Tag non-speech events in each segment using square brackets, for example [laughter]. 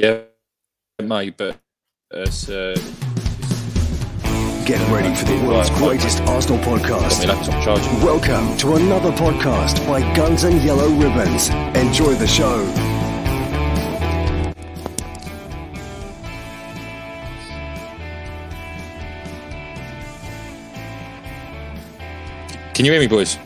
Yeah, mate, but it's. Uh, Get ready for the world's greatest Arsenal podcast. Welcome to another podcast by Guns and Yellow Ribbons. Enjoy the show. Can you hear me, boys?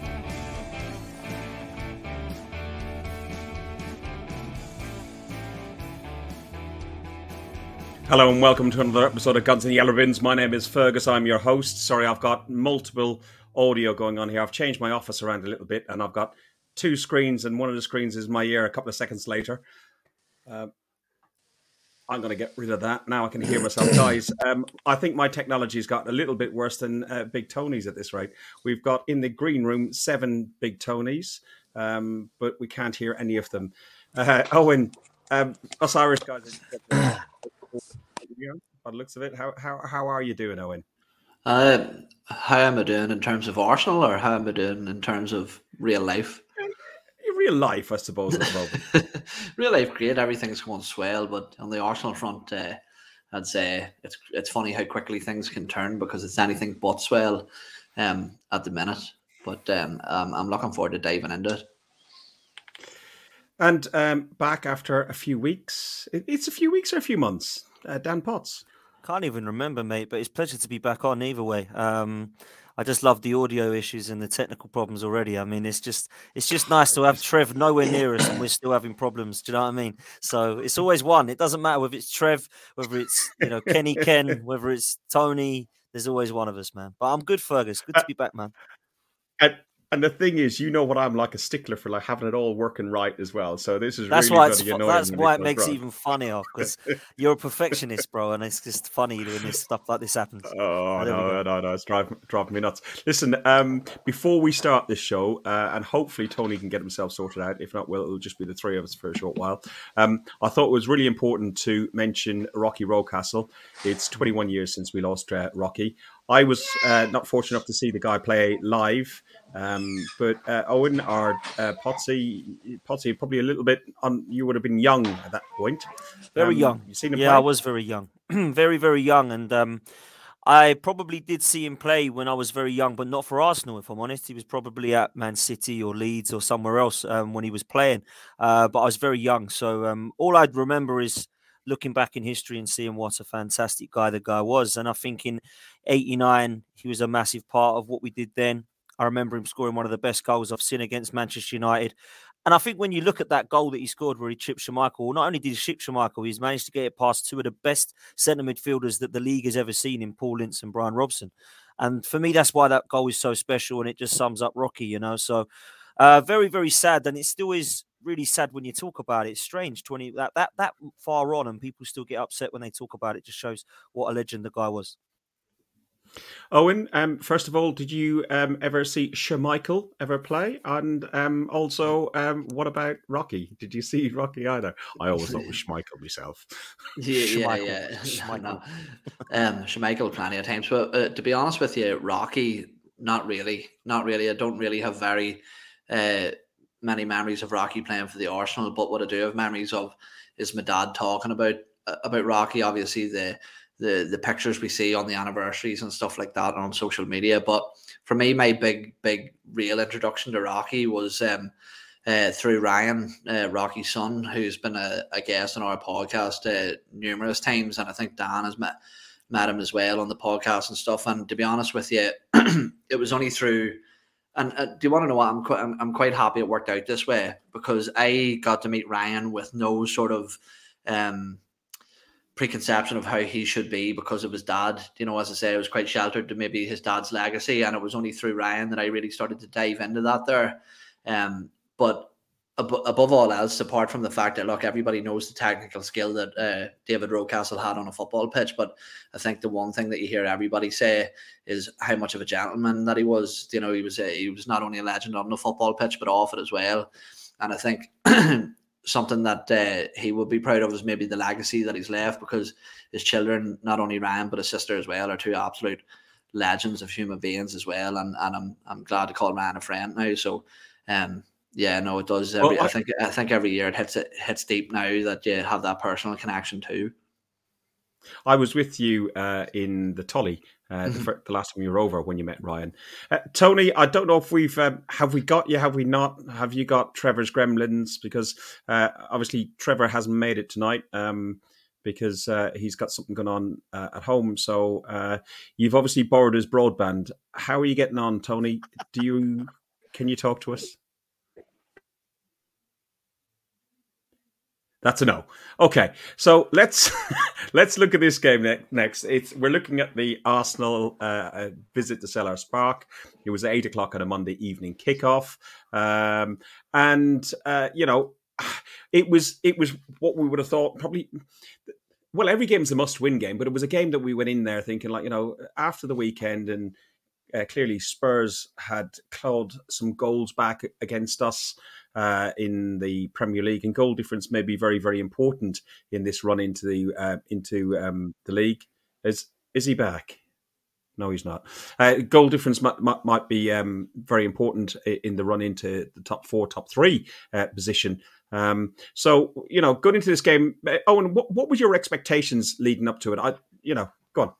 Hello and welcome to another episode of Guns and Yellow Ribbons. My name is Fergus. I'm your host. Sorry, I've got multiple audio going on here. I've changed my office around a little bit, and I've got two screens, and one of the screens is my ear. A couple of seconds later, uh, I'm going to get rid of that. Now I can hear myself, [coughs] guys. Um, I think my technology's got a little bit worse than uh, Big Tony's at this rate. We've got in the green room seven Big Tonys, um, but we can't hear any of them. Uh, Owen, um, us Irish guys [coughs] by the looks of it. How how how are you doing, Owen? Uh, how am I doing in terms of Arsenal, or how am I doing in terms of real life? Real life, I suppose. At the moment. [laughs] real life, great. Everything's going swell, but on the Arsenal front, uh, I'd say it's it's funny how quickly things can turn because it's anything but swell um, at the minute. But um, I'm looking forward to diving into it. And um, back after a few weeks. It's a few weeks or a few months. Uh, Dan Potts. Can't even remember, mate. But it's pleasure to be back on either way. Um, I just love the audio issues and the technical problems already. I mean, it's just it's just nice to have Trev nowhere near us and we're still having problems. Do you know what I mean? So it's always one. It doesn't matter whether it's Trev, whether it's you know Kenny [laughs] Ken, whether it's Tony. There's always one of us, man. But I'm good, Fergus. Good to be back, man. And and the thing is, you know what I'm like a stickler for, like having it all working right as well. So this is that's really why it's that's why it makes it even funnier because [laughs] you're a perfectionist, bro, and it's just funny when this stuff like this happens. Oh no, no, no, it's driving driving me nuts. Listen, um, before we start this show, uh, and hopefully Tony can get himself sorted out. If not, well, it'll just be the three of us for a short while. Um, I thought it was really important to mention Rocky Rocastle. It's 21 years since we lost uh, Rocky. I was uh, not fortunate enough to see the guy play live, um, but uh, Owen or uh, Potsy, Potsy, probably a little bit on. You would have been young at that point. Very um, young. You seen him? Yeah, play? I was very young, [clears throat] very very young, and um, I probably did see him play when I was very young, but not for Arsenal. If I'm honest, he was probably at Man City or Leeds or somewhere else um, when he was playing. Uh, but I was very young, so um, all I'd remember is looking back in history and seeing what a fantastic guy the guy was. And I think in 89, he was a massive part of what we did then. I remember him scoring one of the best goals I've seen against Manchester United. And I think when you look at that goal that he scored where he chipped Schmeichel, not only did he chip Schmeichel, he's managed to get it past two of the best centre midfielders that the league has ever seen in Paul Ince and Brian Robson. And for me, that's why that goal is so special and it just sums up Rocky, you know. So uh, very, very sad. And it still is really sad when you talk about it. It's strange, twenty that that that far on, and people still get upset when they talk about it. Just shows what a legend the guy was. Owen, um, first of all, did you um, ever see Schmeichel ever play? And um, also, um, what about Rocky? Did you see Rocky either? I always thought it was [laughs] Schmeichel myself. [laughs] Yeah, yeah, yeah. Schmeichel. [laughs] No, um, Schmeichel plenty of times. But uh, to be honest with you, Rocky, not really. Not really. I don't really have very uh, many memories of Rocky playing for the Arsenal, but what I do have memories of is my dad talking about uh, about Rocky. Obviously, the the the pictures we see on the anniversaries and stuff like that on social media. But for me, my big big real introduction to Rocky was um, uh, through Ryan, uh, Rocky's son, who's been a, a guest on our podcast uh, numerous times, and I think Dan has met met him as well on the podcast and stuff. And to be honest with you, [clears throat] it was only through and uh, do you want to know what I'm, quite, I'm? I'm quite happy it worked out this way because I got to meet Ryan with no sort of um, preconception of how he should be because of his dad. You know, as I say, I was quite sheltered to maybe his dad's legacy, and it was only through Ryan that I really started to dive into that there. Um, but ab- above all else, apart from the fact that look, everybody knows the technical skill that uh, David Rocastle had on a football pitch, but I think the one thing that you hear everybody say is how much of a gentleman that he was. You know, he was a, he was not only a legend on the football pitch, but off it as well. And I think [clears throat] something that uh, he would be proud of is maybe the legacy that he's left because his children, not only Ryan but his sister as well, are two absolute legends of human beings as well. And and I'm I'm glad to call Ryan a friend now. So um yeah, no, it does. Every, well, I, I, think I think every year it hits it hits deep now that you have that personal connection too. I was with you uh, in the Tolly uh, mm-hmm. the, the, last time you were over when you met Ryan. Uh, Tony, I don't know if we've um, have we got you, have we not? Have you got Trevor's Gremlins? Because uh, obviously Trevor hasn't made it tonight. Um, because uh, he's got something going on uh, at home. So uh, you've obviously borrowed his broadband. How are you getting on, Tony? Do you can you talk to us? That's a no. Okay, so let's [laughs] let's look at this game ne- next. It's we're looking at the Arsenal uh, uh, visit to Selhurst Park. It was eight o'clock on a Monday evening kickoff, um, and uh, you know, [sighs] it was it was what we would have thought probably. Well, every game is a must-win game, but it was a game that we went in there thinking like you know after the weekend and uh, clearly Spurs had clawed some goals back against us uh, in the Premier League, and goal difference may be very, very important in this run into the uh, into um, the league. Is is he back? No, he's not. Uh, goal difference might, might, might be um, very important in the run into the top four, top three uh, position. Um, so you know, going into this game, uh, Owen, what, what was your expectations leading up to it? I, you know, go on.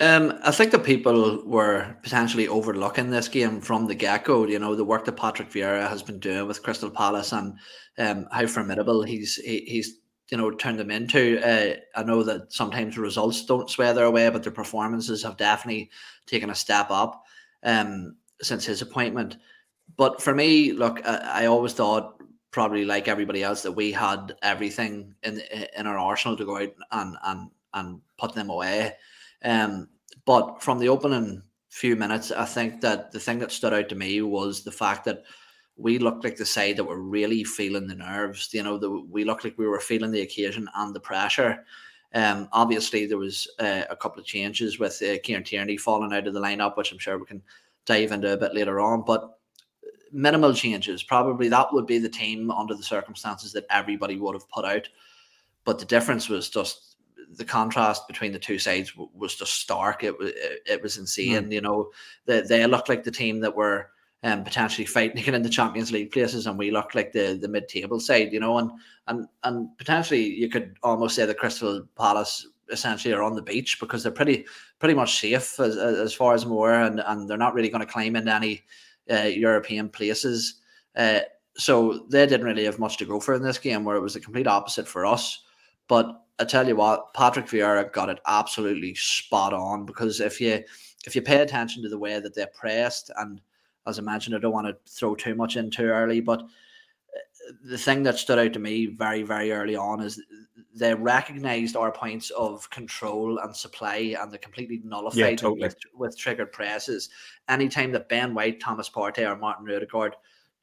Um, I think that people were potentially overlooking this game from the get go. You know, the work that Patrick Vieira has been doing with Crystal Palace and um, how formidable he's he, he's you know turned them into. Uh, I know that sometimes results don't sway their way, but their performances have definitely taken a step up um, since his appointment. But for me, look, I, I always thought probably like everybody else that we had everything in in our arsenal to go out and and and put them away. Um, but from the opening few minutes, I think that the thing that stood out to me was the fact that we looked like the side that were really feeling the nerves. You know, the, we looked like we were feeling the occasion and the pressure. Um, obviously, there was uh, a couple of changes with uh, Kieran Tierney falling out of the lineup, which I'm sure we can dive into a bit later on. But minimal changes, probably that would be the team under the circumstances that everybody would have put out. But the difference was just the contrast between the two sides was just stark. It was it was insane. Mm. You know, they they looked like the team that were um, potentially fighting again [laughs] in the Champions League places, and we looked like the the mid table side. You know, and and and potentially you could almost say the Crystal Palace essentially are on the beach because they're pretty pretty much safe as as far as more, and and they're not really going to climb into any uh, European places. Uh, so they didn't really have much to go for in this game, where it was the complete opposite for us. But I tell you what, Patrick Vieira got it absolutely spot on because if you if you pay attention to the way that they're pressed, and as I mentioned, I don't want to throw too much in too early, but uh, the thing that stood out to me very, very early on is they recognized our points of control and supply and they completely nullified yeah, totally. with, with, triggered presses. Anytime that Ben White, Thomas Partey, or Martin Odegaard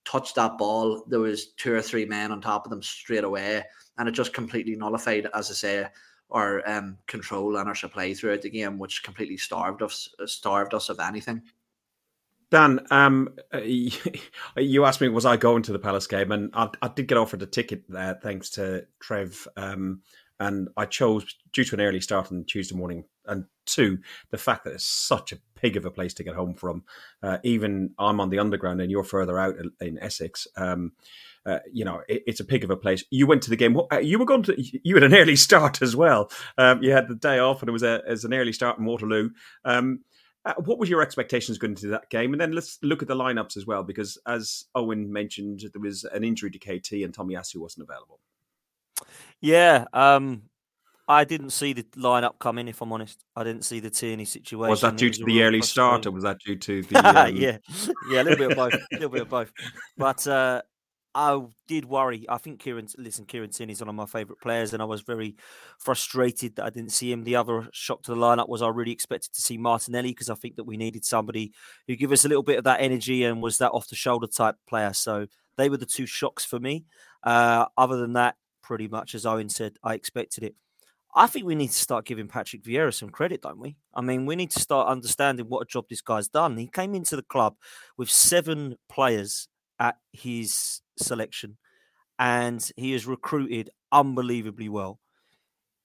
touched that ball, there was two or three men on top of them straight away and it just completely nullified, as I say, our um, control and our supply throughout the game, which completely starved us starved us of anything. Dan, um, [laughs] you asked me was I going to the Palace game, and I, I did get offered a ticket there thanks to Trev, um, and I chose due to an early start on Tuesday morning, and two, the fact that it's such a pig of a place to get home from. Uh, even I'm on the underground, and you're further out in Essex. Um, uh, you know, it, it's a pig of a place. You went to the game. Uh, you were going to. You had an early [laughs] start as well. Um, you had the day off, and it was a, an early start in Waterloo. Um, uh, what was your expectations going into that game? And then let's look at the lineups as well, because as Owen mentioned, there was an injury to KT, and Tomiyasu wasn't available. Yeah, um, I didn't see the lineup coming. If I'm honest, I didn't see the Tierney situation. Was that due to the early start, or was that due to [laughs] the? Um... [laughs] yeah, yeah, a little bit of both. A little bit of both. But uh, I did worry. I think Kieran, listen, Kieran Tierney is one of my favourite players, and I was very frustrated that I didn't see him. The other shock to the lineup was I really expected to see Martinelli because I think that we needed somebody who give us a little bit of that energy and was that off the shoulder type player. So they were the two shocks for me. Uh, other than that, pretty much as Owen said, I expected it. I think we need to start giving Patrick Vieira some credit, don't we? I mean, we need to start understanding what a job this guy's done. He came into the club with seven players at his selection, and he has recruited unbelievably well.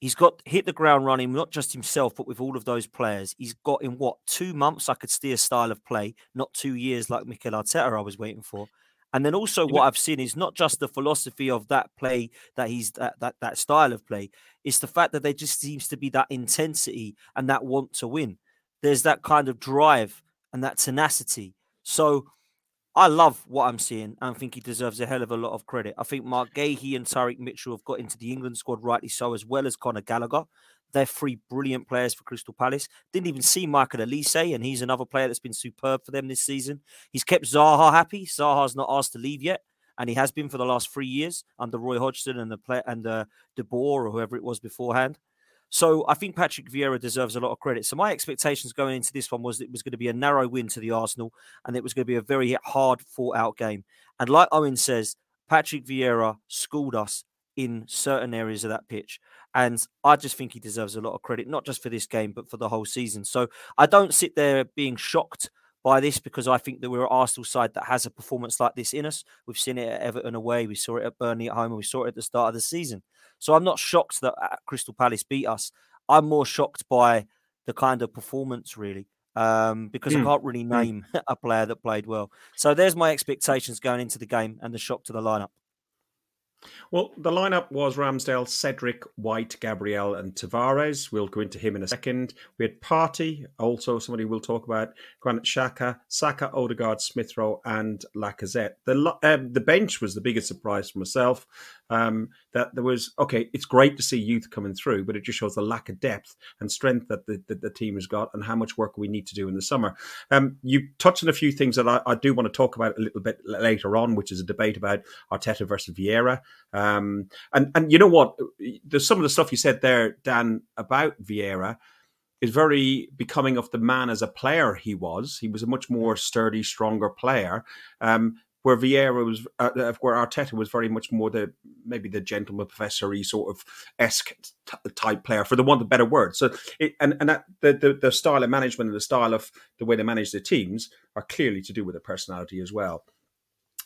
He's got hit the ground running, not just himself, but with all of those players. He's got in what two months I could see a style of play, not two years like Mikel Arteta I was waiting for. And then also what I've seen is not just the philosophy of that play that he's that, that that style of play, it's the fact that there just seems to be that intensity and that want to win. There's that kind of drive and that tenacity. So I love what I'm seeing and I think he deserves a hell of a lot of credit. I think Marc Guéhi and Tyrick Mitchell have got into the England squad rightly so, as well as Conor Gallagher. They're three brilliant players for Crystal Palace. Didn't even see Michael Olise, and he's another player that's been superb for them this season. He's kept Zaha happy. Zaha's not asked to leave yet, and he has been for the last three years under Roy Hodgson and the play and uh, De Boer or whoever it was beforehand. So I think Patrick Vieira deserves a lot of credit. So my expectations going into this one was it was going to be a narrow win to the Arsenal, and it was going to be a very hard fought out game. And like Owen says, Patrick Vieira schooled us in certain areas of that pitch. And I just think he deserves a lot of credit, not just for this game, but for the whole season. So I don't sit there being shocked by this because I think that we're an Arsenal side that has a performance like this in us. We've seen it at Everton away, we saw it at Burnley at home, and we saw it at the start of the season. So I'm not shocked that uh, Crystal Palace beat us. I'm more shocked by the kind of performance, really, um, because mm. I hmm. can't really hmm. name [laughs] a player that played well. So there's my expectations going into the game and the shock to the lineup. Well, the lineup was Ramsdale, Cedric, White, Gabriel, and Tavares. We'll go into him in a second. We had Partey, also somebody we'll talk about. Granit Xhaka, Saka, Odegaard, Smith Rowe, and Lacazette. The um, the bench was the biggest surprise for myself. Um, that there was okay. It's great to see youth coming through, but it just shows the lack of depth and strength that the, the, team has got, and how much work we need to do in the summer. Um, you touched on a few things that I, I do want to talk about a little bit later on, which is a debate about Arteta versus Vieira. Um, and and you know what? There's some of the stuff you said there, Dan, about Vieira is very becoming of the man as a player he was. He was a much more sturdy, stronger player. Um, where Vieira was, uh, uh where Arteta was very much more the maybe the gentleman professor sort of esque t- type player, for the want of better word. So, it, and and that, the, the the style of management and the style of the way they manage the teams are clearly to do with their personality as well.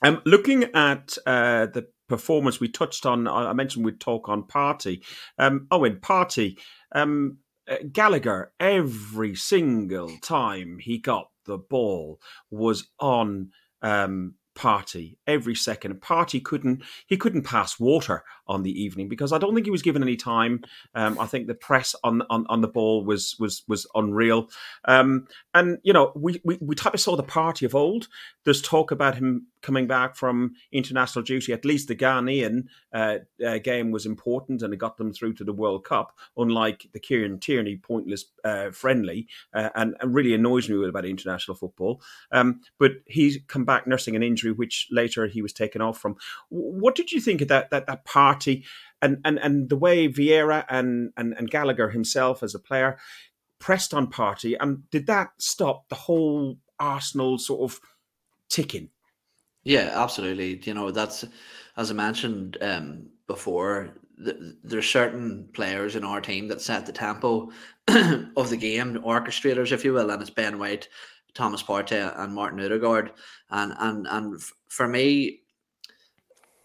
Um, looking at uh, the performance we touched on, I mentioned we'd talk on Partey. Um, Owen, Partey, um, uh, Gallagher, every single time he got the ball was on um, Partey every second. Partey couldn't he couldn't pass water on the evening because I don't think he was given any time. Um, I think the press on, on on the ball was was was unreal. Um, and you know we, we we type of saw the Partey of old. There's talk about him coming back from international duty. At least the Ghanaian uh, uh, game was important and it got them through to the World Cup. Unlike the Kieran Tierney pointless uh, friendly, uh, and, and, really annoys me about international football. Um, but he's come back nursing an injury, which later he was taken off from. What did you think of that that, that Partey and, and and the way Vieira and, and and Gallagher himself as a player pressed on Partey? and did that stop the whole Arsenal sort of ticking? Yeah, absolutely. You know, that's as I mentioned um, before. Th- there's certain players in our team that set the tempo [clears throat] of the game, orchestrators, if you will, and it's Ben White, Thomas Partey, and Martin Odegaard. And and and for me,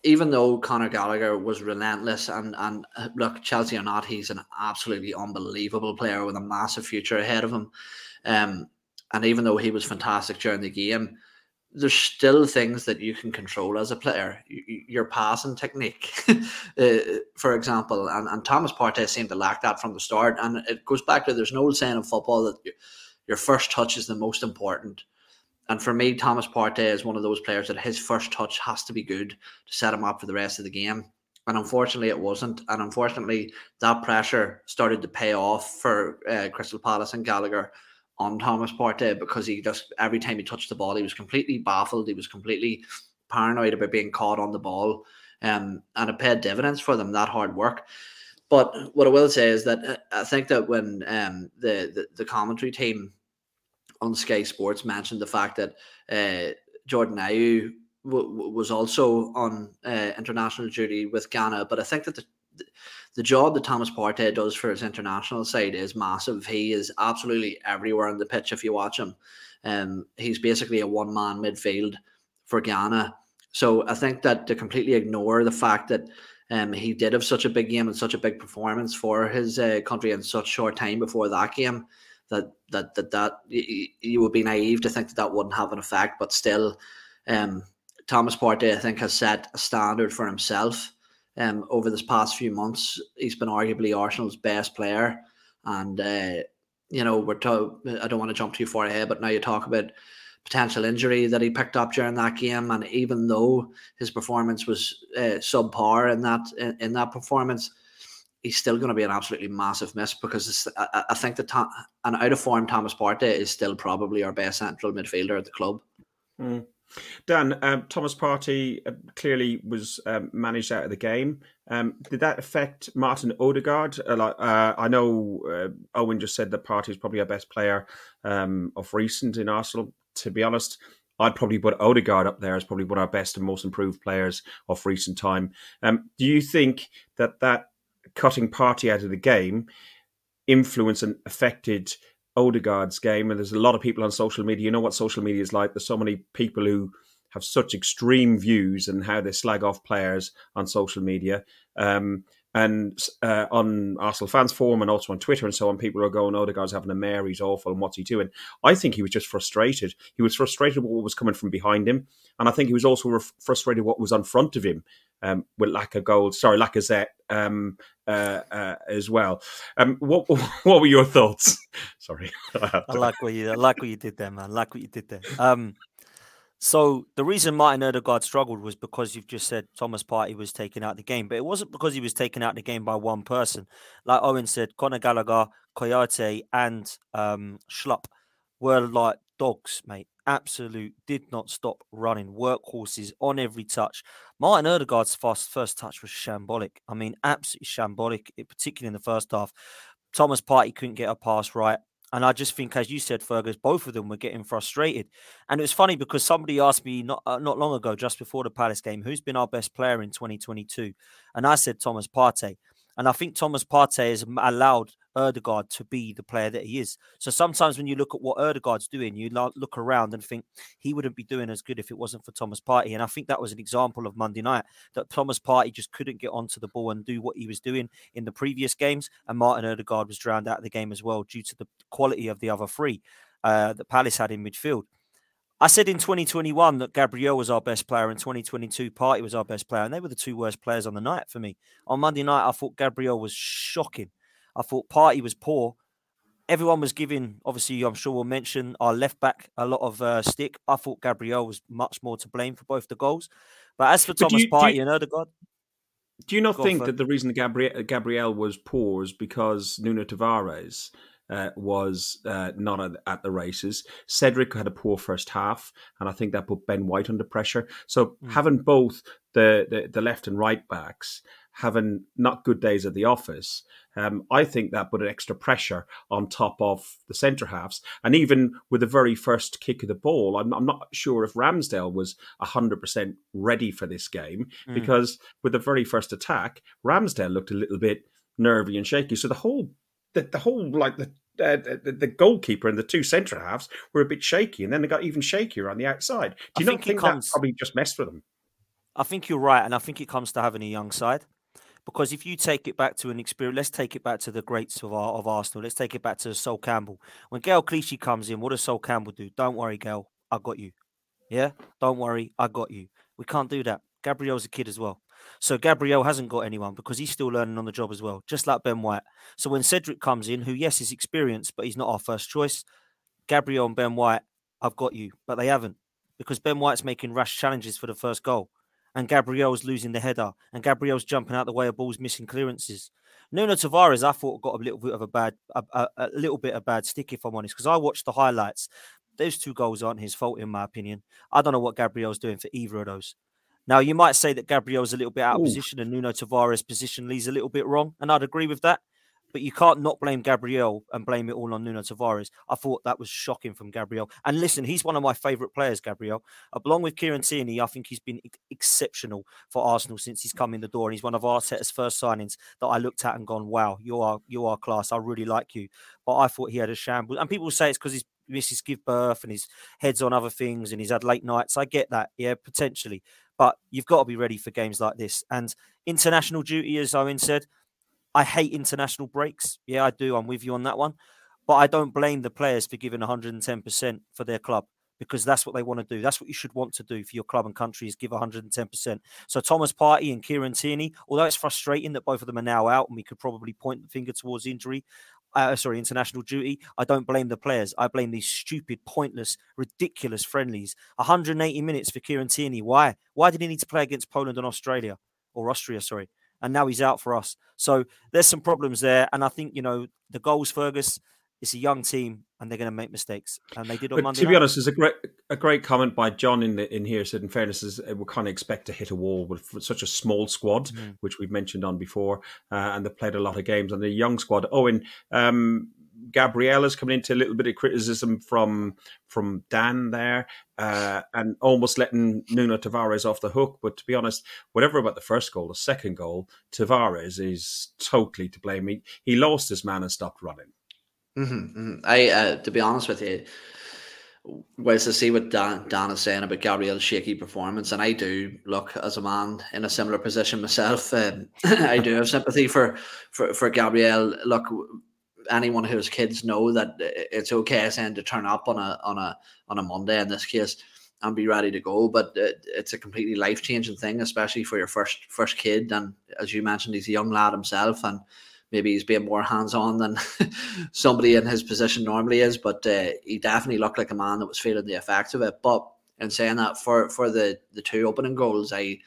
even though Conor Gallagher was relentless and and uh, look Chelsea or not, he's an absolutely unbelievable player with a massive future ahead of him. Um, and even though he was fantastic during the game, there's still things that you can control as a player. Your passing technique, [laughs] uh, for example, and, and Thomas Partey seemed to lack that from the start. And it goes back to there's an old saying in football that your first touch is the most important. And for me, Thomas Partey is one of those players that his first touch has to be good to set him up for the rest of the game. And unfortunately, it wasn't. And unfortunately, that pressure started to pay off for uh, Crystal Palace and Gallagher on Thomas Partey because he just every time he touched the ball, he was completely baffled. He was completely paranoid about being caught on the ball, um, and it paid dividends for them that hard work. But what I will say is that uh, I think that when um, the, the, the commentary team on Sky Sports mentioned the fact that uh, Jordan Ayew w- was also on uh, international duty with Ghana, but I think that the the job that Thomas Partey does for his international side is massive. He is absolutely everywhere on the pitch if you watch him. Um, he's basically a one man midfield for Ghana. So I think that to completely ignore the fact that um, he did have such a big game and such a big performance for his uh, country in such short time before that game, that that that that you, would be naive to think that that wouldn't have an effect. But still, um, Thomas Partey, I think, has set a standard for himself. Um, over this past few months, he's been arguably Arsenal's best player, and uh, you know we're. To- I don't want to jump too far ahead, but now you talk about potential injury that he picked up during that game, and even though his performance was uh, subpar in that in, in, that performance, he's still going to be an absolutely massive miss because I, I, think that an out of form Thomas Partey is still probably our best central midfielder at the club. Mm. Dan, um, Thomas Partey uh, clearly was um, managed out of the game. Um, did that affect Martin Odegaard? Uh, uh, I know uh, Owen just said that Partey is probably our best player um, of recent in Arsenal. To be honest, I'd probably put Odegaard up there as probably one of our best and most improved players of recent time. Um, do you think that that cutting Partey out of the game influenced and affected Odegaard's game, and there's a lot of people on social media. You know what social media is like. There's so many people who have such extreme views and how they slag off players on social media. Um, and uh, on Arsenal fans forum and also on Twitter and so on, people are going, "Oh, the guy's having a mare. He's awful. And what's he doing?" I think he was just frustrated. He was frustrated with what was coming from behind him, and I think he was also frustrated what was on front of him um, with lack of goals. Sorry, Lacazette um, uh, uh, as well. Um, what [laughs] what were your thoughts? [laughs] Sorry, [laughs] I, like what you I like what you did there, man. I like what you did there. Um, so the reason Martin Odegaard struggled was because you've just said Thomas Partey was taken out of the game, but it wasn't because he was taken out of the game by one person. Like Owen said, Conor Gallagher, Kouyaté, and um, Schlupp were like dogs, mate. Absolute did not stop running, workhorses on every touch. Martin Odegaard's first first touch was shambolic. I mean, absolutely shambolic, particularly in the first half. Thomas Partey couldn't get a pass right. And I just think, as you said, Fergus, both of them were getting frustrated. And it was funny because somebody asked me not uh, not long ago, just before the Palace game, who's been our best player in 2022? And I said Thomas Partey. And I think Thomas Partey has allowed Odegaard to be the player that he is. So sometimes when you look at what Odegaard's doing, you look around and think he wouldn't be doing as good if it wasn't for Thomas Partey. And I think that was an example of Monday night that Thomas Partey just couldn't get onto the ball and do what he was doing in the previous games. And Martin Odegaard was drowned out of the game as well due to the quality of the other three uh, that Palace had in midfield. I said in 2021 that Gabriel was our best player, and 2022 Partey was our best player, and they were the two worst players on the night for me. On Monday night, I thought Gabriel was shocking. I thought Partey was poor. Everyone was giving, obviously, I'm sure we'll mention our left back a lot of uh, stick. I thought Gabriel was much more to blame for both the goals. But as for but Thomas you, Partey you, and Odegaard, do you not think that the reason Gabriel, Gabriel was poor is because Nuno Tavares uh, was uh, not at, at, the races. Cedric had a poor first half, and I think that put Ben White under pressure. So mm. having both the, the, the left and right backs having not good days at the office, um, I think that put an extra pressure on top of the centre halves. And even with the very first kick of the ball, I'm, I'm not sure if Ramsdale was 100% ready for this game mm. because with the very first attack, Ramsdale looked a little bit nervy and shaky. So the whole the, the whole like the, uh, the, the goalkeeper and the two centre halves were a bit shaky, and then they got even shakier on the outside. Do you I not think, think comes, that probably just messed with them? I think you're right, and I think it comes to having a young side. Because if you take it back to an experience, let's take it back to the greats of our, of Arsenal. Let's take it back to Sol Campbell. When Gael Clichy comes in, what does Sol Campbell do? Don't worry, Gael, I got you. Yeah, don't worry, I got you. We can't do that. Gabriel's a kid as well. So Gabriel hasn't got anyone because he's still learning on the job as well, just like Ben White. So when Cedric comes in, who yes is experienced, but he's not our first choice, Gabriel and Ben White, I've got you, but they haven't because Ben White's making rash challenges for the first goal, and Gabriel's losing the header, and Gabriel's jumping out the way of balls, missing clearances. Nuno Tavares, I thought got a little bit of a bad, a, a, a little bit of bad stick, if I'm honest, because I watched the highlights. Those two goals aren't his fault, in my opinion. I don't know what Gabriel's doing for either of those. Now, you might say that Gabriel's a little bit out of Ooh. position and Nuno Tavares' position leaves a little bit wrong, and I'd agree with that. But you can't not blame Gabriel and blame it all on Nuno Tavares. I thought that was shocking from Gabriel. And listen, he's one of my favourite players, Gabriel. Along with Kieran Tierney, I think he's been exceptional for Arsenal since he's come in the door. And he's one of Arteta's first signings that I looked at and gone, wow, you are you are class. I really like you. But I thought he had a shambles. And people say it's because he's misses give birth and his head's on other things and he's had late nights. I get that, yeah, potentially. But you've got to be ready for games like this. And international duty, as Owen said, I hate international breaks. Yeah, I do. I'm with you on that one. But I don't blame the players for giving 110% for their club. because that's what they want to do. That's what you should want to do for your club and country is give 110%. So Thomas Partey and Kieran Tierney, although it's frustrating that both of them are now out and we could probably point the finger towards injury, uh, sorry, international duty. I don't blame the players. I blame these stupid, pointless, ridiculous friendlies. 180 minutes for Kieran Tierney. Why? Why did he need to play against Poland and Australia or Austria? Sorry, and now he's out for us. So there's some problems there, and I think you know the goals, Fergus. It's a young team, and they're going to make mistakes, and they did on but Monday. To be night. honest, there's a great a great comment by John in the, in here. Said, in fairness, is we kind of expect to hit a wall with such a small squad, mm. which we've mentioned on before, uh, and they've played a lot of games. And the young squad, Owen, um, Gabriel coming into a little bit of criticism from from Dan there, uh, and almost letting Nuno Tavares off the hook. But to be honest, whatever about the first goal, the second goal, Tavares is totally to blame. He, he lost his man and stopped running. Mm-hmm, mm-hmm. I, uh, to be honest with you, whilst I see what Dan, Dan is saying about Gabriel's shaky performance, and I do look as a man in a similar position myself, um, [laughs] I do have sympathy for, for for Gabriel. Look, anyone who has kids know that it's okay saying to turn up on a on a on a Monday in this case and be ready to go, but it's a completely life changing thing, especially for your first first kid. And as you mentioned, he's a young lad himself, and maybe he's being more hands on than [laughs] somebody in his position normally is, but uh, he definitely looked like a man that was feeling the effects of it. But in saying that, for for the the two opening goals, I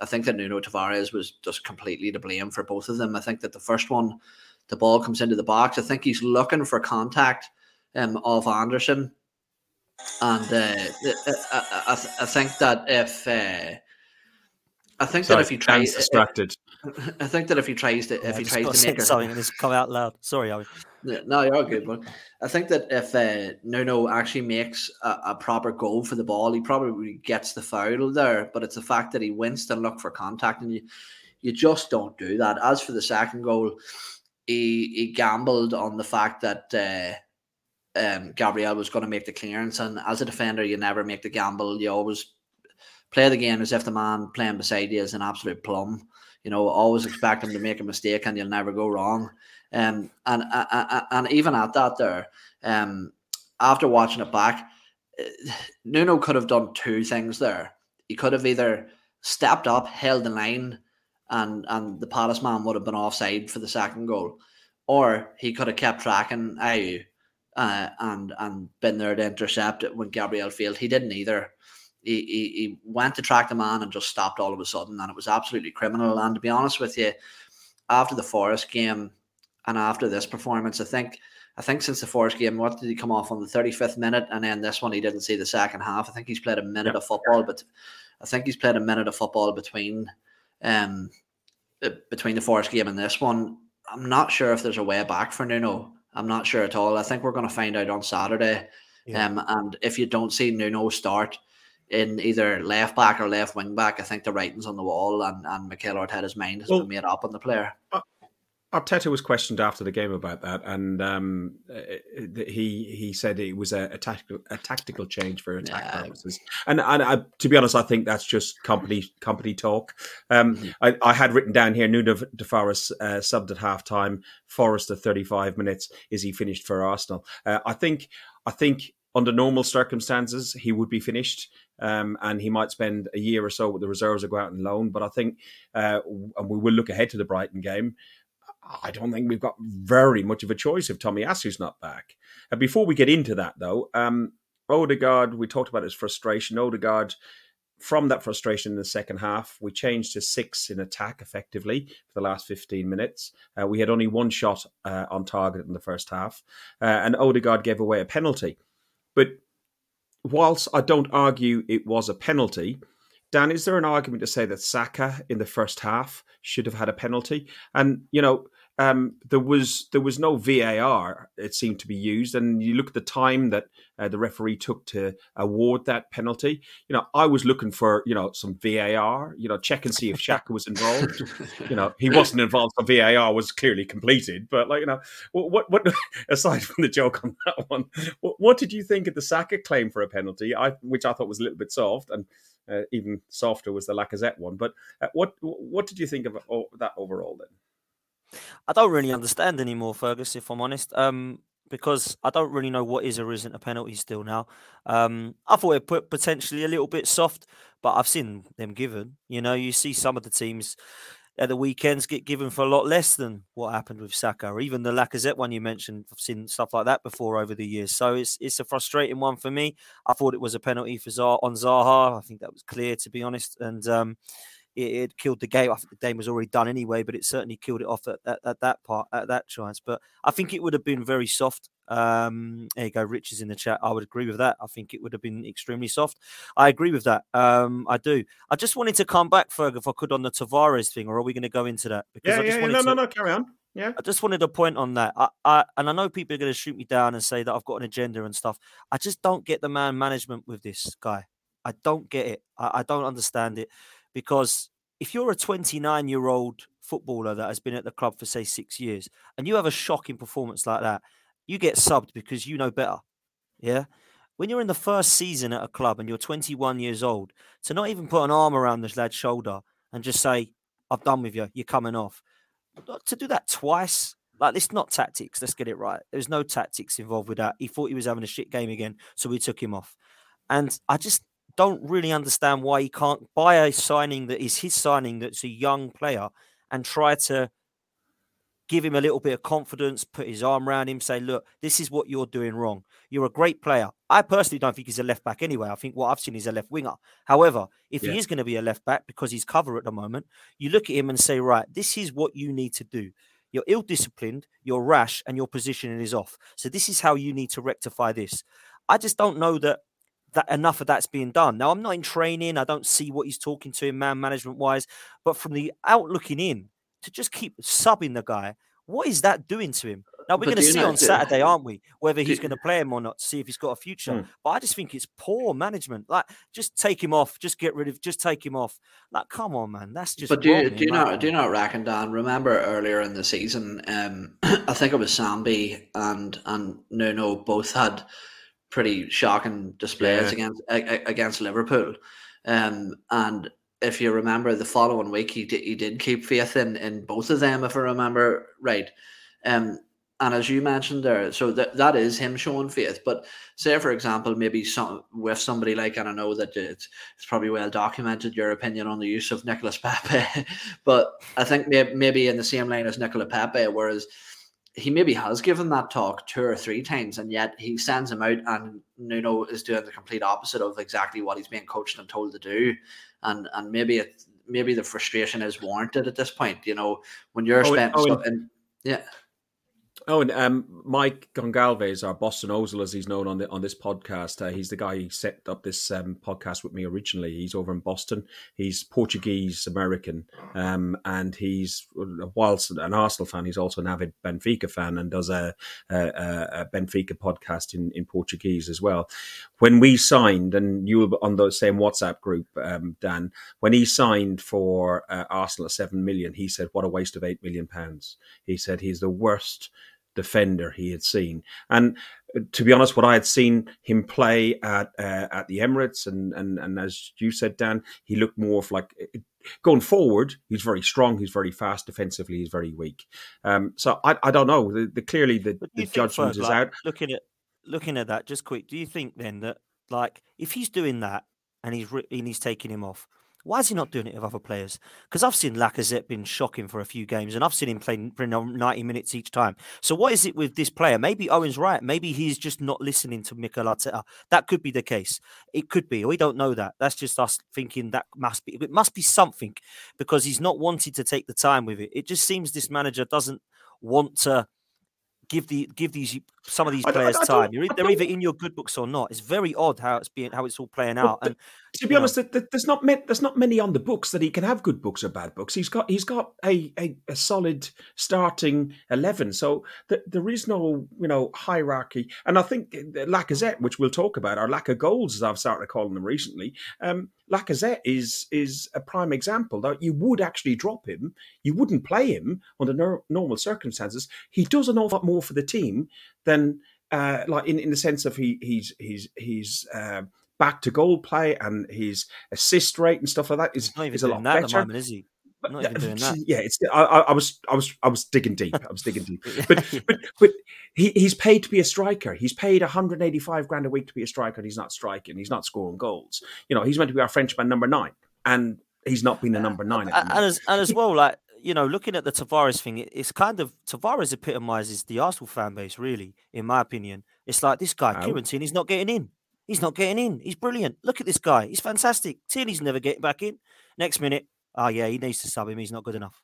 I think that Nuno Tavares was just completely to blame for both of them. I think that the first one, the ball comes into the box. I think he's looking for contact um, of Andersen, and uh, I, I, I, think that if uh, I think Sorry, that if he tries distracted. [laughs] I think that if he tries to, if he tries to make something and it's come out loud. Sorry, I No, you're good, but I think that if uh, Nuno actually makes a, a, proper goal for the ball, he probably gets the foul there. But it's the fact that he winced and looked for contact, and you, you just don't do that. As for the second goal, he he gambled on the fact that. Uh, um, Gabriel was going to make the clearance, and as a defender, you never make the gamble. You always play the game as if the man playing beside you is an absolute plum. You know, always expect him to make a mistake and you'll never go wrong. Um, and, and and even at that, there, um, after watching it back, uh, [sighs] Nuno could have done two things there. He could have either stepped up, held the line, and and the Palace man would have been offside for the second goal, or he could have kept tracking Ayew uh, and and been there to intercept it when Gabriel failed. He didn't either he, he, he went to track the man and just stopped all of a sudden, and it was absolutely criminal. And to be honest with you, after the Forest game and after this performance, I think I think since the Forest game, what did he come off on the 35th minute? And then this one, he didn't see the second half. I think he's played a minute yep. of football, but I think he's played a minute of football between um between the Forest game and this one. I'm not sure if there's a way back for Nuno. I'm not sure at all. I think we're going to find out on Saturday. Yeah. Um, and if you don't see Nuno start, in either left back or left wing back, I think the writing's on the wall, and, and Mikel Arteta's mind has well, been made up on the player. Uh, Arteta was questioned after the game about that, and um, uh, he he said it was a, a, tactical a tactical change for attack yeah. purposes. And and I, to be honest, I think that's just company company talk. Um, mm-hmm. I, I, had written down here: Nuno Tavares uh, subbed at half time. Forest at thirty five minutes. Is he finished for Arsenal? Uh, I think I think under normal circumstances he would be finished um, and he might spend a year or so with the reserves or go out and loan. But I think, uh, and we will look ahead to the Brighton game. I don't think we've got very much of a choice if Tomiyasu's not back. Uh, before we get into that, though, um, Odegaard, we talked about his frustration. Odegaard, from that frustration in the second half, we changed to six in attack effectively for the last 15 minutes. Uh, we had only one shot uh, on target in the first half, uh, and Odegaard gave away a penalty. But whilst I don't argue it was a penalty, Dan, is there an argument to say that Saka in the first half should have had a penalty? And you know, um, there was there was no VAR. It seemed to be used, and you look at the time that uh, the referee took to award that penalty. You know, I was looking for you know some VAR. You know, check and see if Xhaka was involved. you know, he wasn't involved. So VAR was clearly completed. But like you know, what what [laughs] aside from the joke on that one, what, what did you think of the Saka claim for a penalty? I which I thought was a little bit soft and. Uh, even softer was the Lacazette one, but uh, what what did you think of that overall then? I don't really understand anymore, Fergus. If I'm honest, um, because I don't really know what is or isn't a penalty still now. Um, I thought it put potentially a little bit soft, but I've seen them given. You know, you see some of the teams at the weekends get given for a lot less than what happened with Saka, or even the Lacazette one you mentioned. I've seen stuff like that before over the years, so it's it's a frustrating one for me. I thought it was a penalty for Zaha, on Zaha. I think that was clear, to be honest, and um, it, it, killed the game. I think the game was already done anyway, but it certainly killed it off at, at, at that part at that chance. But I think it would have been very soft. Um, there you go, Rich is in the chat. I would agree with that. I think it would have been extremely soft. I agree with that. Um, I do. I just wanted to come back, Ferg, if I could, on the Tavares thing, or are we going to go into that? Because yeah, I just yeah, no, to, no, no, carry on. Yeah. I just wanted to point on that. I, I and I know people are going to shoot me down and say that I've got an agenda and stuff. I just don't get the man management with this guy. I don't get it. I, I don't understand it because if you're a 29 year old footballer that has been at the club for say six years and you have a shocking performance like that, you get subbed because you know better. Yeah. When you're in the first season at a club and you're 21 years old, to not even put an arm around this lad's shoulder and just say, I've done with you, you're coming off. To do that twice, like it's not tactics. Let's get it right. There's no tactics involved with that. He thought he was having a shit game again, so we took him off. And I just don't really understand why he can't buy a signing that is his signing that's a young player and try to give him a little bit of confidence, put his arm around him, say, look, this is what you're doing wrong. You're a great player. I personally don't think he's a left back anyway. I think what I've seen is a left winger. However, if yeah. he is going to be a left back because he's cover at the moment, you look at him and say, right, this is what you need to do. You're ill disciplined, you're rash, and your positioning is off. So this is how you need to rectify this. I just don't know that that enough of that's being done. Now I'm not in training. I don't see what he's talking to him man management wise, but from the out looking in, to just keep subbing the guy. What is that doing to him? Now we're going to see on Saturday, aren't we? Whether he's going to play him or not, to see if he's got a future. Hmm. But I just think it's poor management. Like, just take him off. Just get rid of. Just take him off. Like, come on, man. That's just. But do you, do you not do you not reckon, Dan? Remember earlier in the season, um, [clears throat] I think it was Sambi and and Nuno both had pretty shocking displays yeah. against against Liverpool, um, and if you remember, the following week he did, he did keep faith in in both of them, if I remember right. Um, and as you mentioned there, so that that is him showing faith. But say, for example, maybe some with somebody like, and I know that it's, it's probably well documented your opinion on the use of Nicolas Pepe, [laughs] but I think maybe, maybe in the same line as Nicolas Pepe, whereas he maybe has given that talk two or three times, and yet he sends him out, and Nuno is doing the complete opposite of exactly what he's being coached and told to do, and and maybe it maybe the frustration is warranted at this point. You know, when you're oh, spending oh, yeah. Oh, and um, Mike Gonçalves, our Boston Ozil, as he's known on the on this podcast, uh, he's the guy who set up this um, podcast with me originally. He's over in Boston. He's Portuguese American, um, and he's whilst an Arsenal fan, he's also an avid Benfica fan and does a, a, a Benfica podcast in, in Portuguese as well. When we signed, and you were on the same WhatsApp group, um, Dan, when he signed for uh, Arsenal at seven million, he said, "What a waste of eight million pounds." He said he's the worst defender he had seen. And uh, to be honest, what I had seen him play at uh, at the Emirates, and, and and as you said, Dan, he looked more of like uh, going forward. He's very strong. He's very fast. Defensively, he's very weak. Um, so I, I don't know. The, the clearly the, the judgment is like, out. Looking at looking at that, just quick. Do you think then that like if he's doing that and he's and he's taking him off, why is he not doing it with other players? Because I've seen Lacazette been shocking for a few games, and I've seen him play 90 minutes each time. So what is it with this player? Maybe Owen's right. Maybe he's just not listening to Mikel Arteta. That could be the case. It could be. We don't know that. That's just us thinking that must be. It must be something because he's not wanted to take the time with it. It just seems this manager doesn't want to give the give these some of these players I, I, time. You're, they're either in your good books or not. It's very odd how it's being how it's all playing out. and to be honest, know. there's not there's not many on the books that he can have good books or bad books. He's got he's got a a, a solid starting eleven, so the, there is no you know hierarchy. And I think Lacazette, which we'll talk about, or lack of goals, as I've started calling them recently. Um, Lacazette is is a prime example that you would actually drop him. You wouldn't play him under no, normal circumstances. He does an awful lot more for the team than uh, like in, in the sense of he he's he's he's uh, back to goal play and his assist rate and stuff like that is, is a lot better. Moment, is he? not even doing that. [laughs] Yeah, it's. I, I, was, I was, I was digging deep. I was digging deep. [laughs] But, but, but he, he's paid to be a striker. He's paid 185 grand a week to be a striker, and he's not striking. He's not scoring goals. You know, he's meant to be our Frenchman number nine, and he's not been a number nine. And, and, as, and as well, like you know, looking at the Tavares thing, it's kind of Tavares epitomizes the Arsenal fan base, really, in my opinion. It's like this guy, oh. Kieran he's not getting in. He's not getting in. He's brilliant. Look at this guy. He's fantastic. Tierney's never getting back in. Next minute, oh yeah, he needs to sub him. He's not good enough.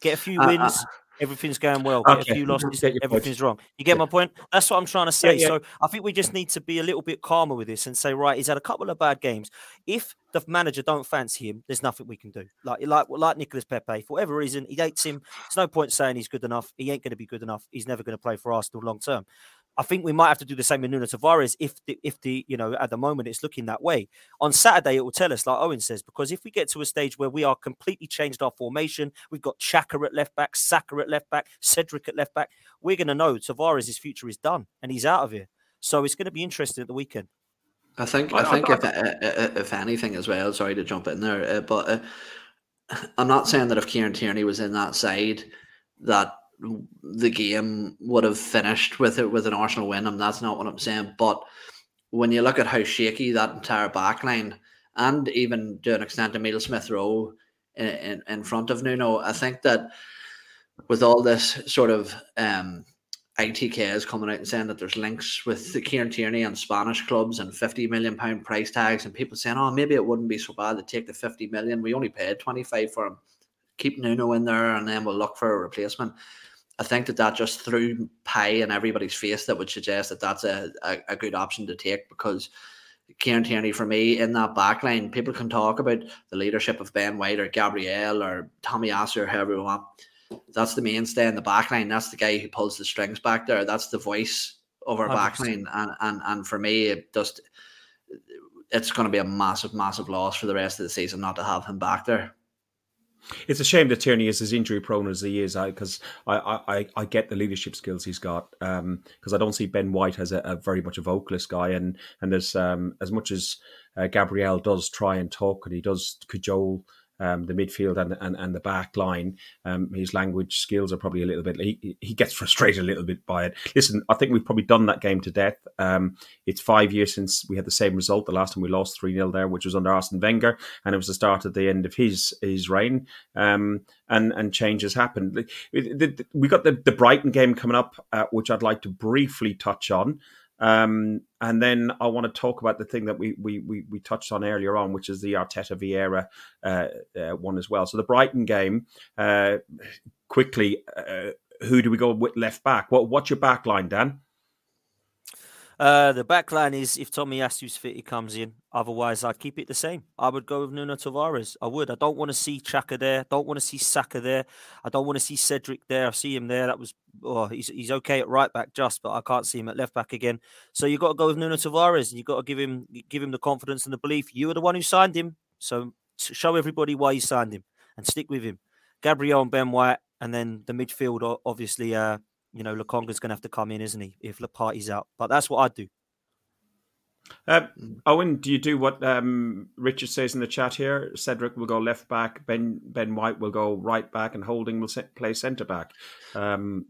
Get a few wins. Uh, uh, everything's going well. Get okay. a few losses. Everything's point. wrong. You get yeah. my point? That's what I'm trying to say. Yeah, yeah. So I think we just need to be a little bit calmer with this and say, right, he's had a couple of bad games. If the manager don't fancy him, there's nothing we can do. Like like like Nicolas Pepe, for whatever reason, he hates him. There's no point saying he's good enough. He ain't going to be good enough. He's never going to play for Arsenal long term. I think we might have to do the same with Nuno Tavares if the, if the you know at the moment it's looking that way. On Saturday it will tell us, like Owen says, because if we get to a stage where we are completely changed our formation, we've got Xhaka at left back, Saka at left back, Cedric at left back, we're going to know Tavares' future is done and he's out of here. So it's going to be interesting at the weekend. I think I think if if anything as well. Sorry to jump in there, uh, but uh, I'm not saying that if Kieran Tierney was in that side that the game would have finished with it with an Arsenal win. And that's not what I'm saying. But when you look at how shaky that entire back line and even to an extent Emile Smith Rowe in, in, in, front of Nuno, I think that with all this sort of um, ITKs coming out and saying that there's links with the Kieran Tierney and Spanish clubs and 50 million pound price tags and people saying, oh, maybe it wouldn't be so bad to take the 50 million. We only paid 25 for him. Keep Nuno in there and then we'll look for a replacement. I think that that just threw pie in everybody's face that would suggest that that's a, a, a good option to take because Kieran Tierney for me in that back line, people can talk about the leadership of Ben White or Gabriel or Tomiyasu or whoever you want. That's the mainstay in the back line. That's the guy who pulls the strings back there. That's the voice of our 100%. back line. And, and and for me, it just it's going to be a massive, massive loss for the rest of the season not to have him back there. It's a shame that Tierney is as injury prone as he is, because I, I, I, I, get the leadership skills he's got. Because um, I don't see Ben White as a, a, very much a vocalist guy, and and there's um, as much as uh, Gabriel does try and talk and he does cajole um, the midfield and, and, and the back line. Um, his language skills are probably a little bit. He, he gets [laughs] frustrated a little bit by it. Listen, I think we've probably done that game to death. Um, it's five years since we had the same result. The last time we lost three 0 there, which was under Arsene Wenger, and it was the start at the end of his his reign. Um, and and changes happened. We got the, the Brighton game coming up, uh, which I'd like to briefly touch on. Um, and then I want to talk about the thing that we we we, we touched on earlier on, which is the Arteta Vieira uh, uh, one as well. So the Brighton game, uh, quickly, uh, who do we go with left back? What what's your back line, Dan? Uh, the back line is if Tomiyasu's fit, he comes in. Otherwise, I'd keep it the same. I would go with Nuno Tavares. I would. I don't want to see Xhaka there. Don't want to see Saka there. I don't want to see Cedric there. I see him there. That was oh, he's he's okay at right back, just, but I can't see him at left back again. So you got to go with Nuno Tavares, and you got to give him give him the confidence and the belief. You were the one who signed him, so show everybody why you signed him and stick with him. Gabriel and Ben White, and then the midfield, obviously. Uh, you know, Lokonga's going to have to come in, isn't he, if Partey's out? But that's what I'd do. Uh, Owen, do you do what um, Richard says in the chat here? Cedric will go left back, Ben Ben White will go right back, and Holding will play centre back. Um,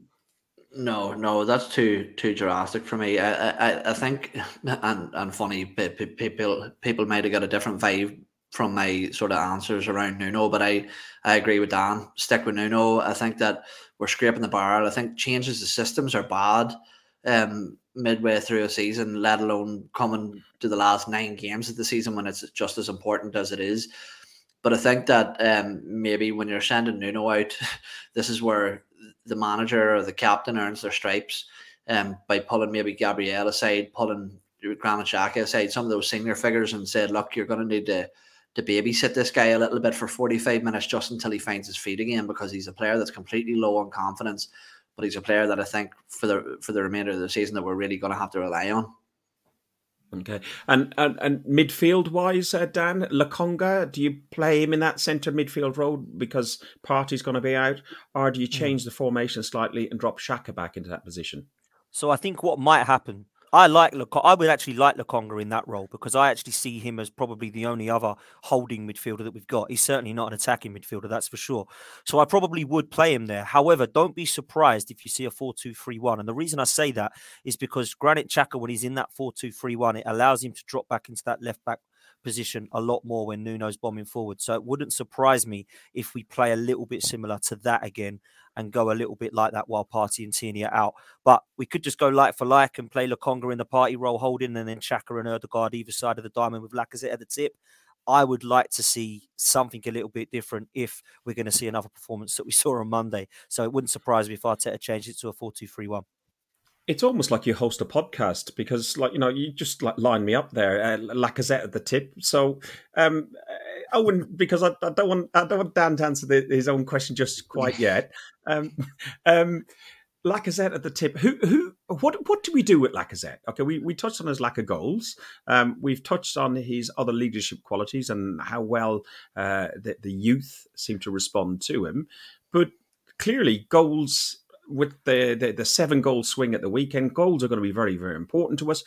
no, no, that's too too drastic for me. I I, I think, [laughs] and and funny, people people might have got a different vibe from my sort of answers around Nuno, but I I agree with Dan. Stick with Nuno. I think that we're scraping the barrel. I think changes to systems are bad. Um, midway through a season, let alone coming to the last nine games of the season when it's just as important as it is. But I think that um, maybe when you're sending Nuno out, [laughs] this is where the manager or the captain earns their stripes um, by pulling maybe Gabriel aside, pulling Granit Xhaka aside, some of those senior figures, and said, "Look, you're going to need to." To babysit this guy a little bit for 45 minutes just until he finds his feet again because he's a player that's completely low on confidence but he's a player that I think for the for the remainder of the season that we're really going to have to rely on. Okay, and and, and midfield wise, uh, Dan Lokonga, do you play him in that centre midfield role because Partey's going to be out, or do you hmm. change mm. the formation slightly and drop Xhaka back into that position? So I think what might happen, I like Look, I would actually like Lokonga in that role because I actually see him as probably the only other holding midfielder that we've got. He's certainly not an attacking midfielder, that's for sure. So I probably would play him there. However, don't be surprised if you see a 4-2-3-1. And the reason I say that is because Granit Xhaka, when he's in that 4-2-3-1, it allows him to drop back into that left back position a lot more when Nuno's bombing forward. So it wouldn't surprise me if we play a little bit similar to that again and go a little bit like that while Partey and are out. But we could just go like for like and play Lokonga in the Partey role holding and then Xhaka and Odegaard either side of the diamond with Lacazette at the tip. I would like to see something a little bit different if we're going to see another performance that we [laughs] saw on Monday. So it wouldn't surprise me if Arteta changed it to a 4 2 3 1 it's almost like you host a podcast because, like you know, you just like line me up there, uh, Lacazette at the tip. So, um, uh, Owen, because I, I, don't want I don't want Dan to answer the, his own question just quite [laughs] yet. Um, um, Lacazette at the tip. Who who what what do we do with Lacazette? Okay, we, we touched on his lack of goals. Um, we've touched on his other leadership qualities and how well uh, the, the youth seem to respond to him. But clearly, goals with the, the, the seven goal swing at the weekend, goals are going to be very, very important to us.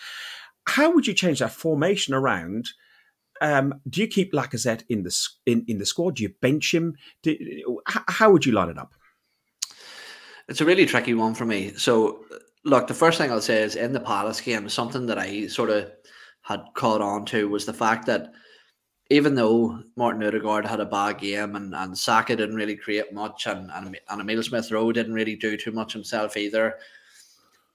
How would you change that formation around? Um, do you keep Lacazette in the in, in the squad? Do you bench him? Do, how would you line it up? It's a really tricky one for me. So, look, the first thing I'll say is in the Palace game, something that I sort of had caught on to was the fact that even though Martin Odegaard had a bad game and, and Saka didn't really create much and, and, and Emile Smith Rowe didn't really do too much himself either.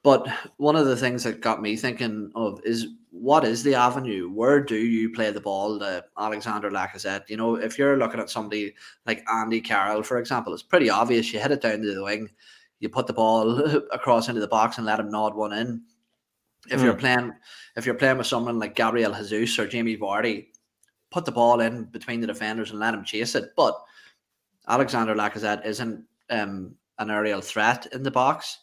But one of the things that got me thinking of is what is the avenue? Where do you play the ball to Alexander Lacazette? You know, if you're looking at somebody like Andy Carroll, for example, it's pretty obvious. You hit it down to the wing, you put the ball [laughs] across into the box and let him nod one in. If mm. you're playing, if you're playing with someone like Gabriel Jesus or Jamie Vardy, put the ball in between the defenders and let him chase it. But Alexander Lacazette isn't um, an aerial threat in the box.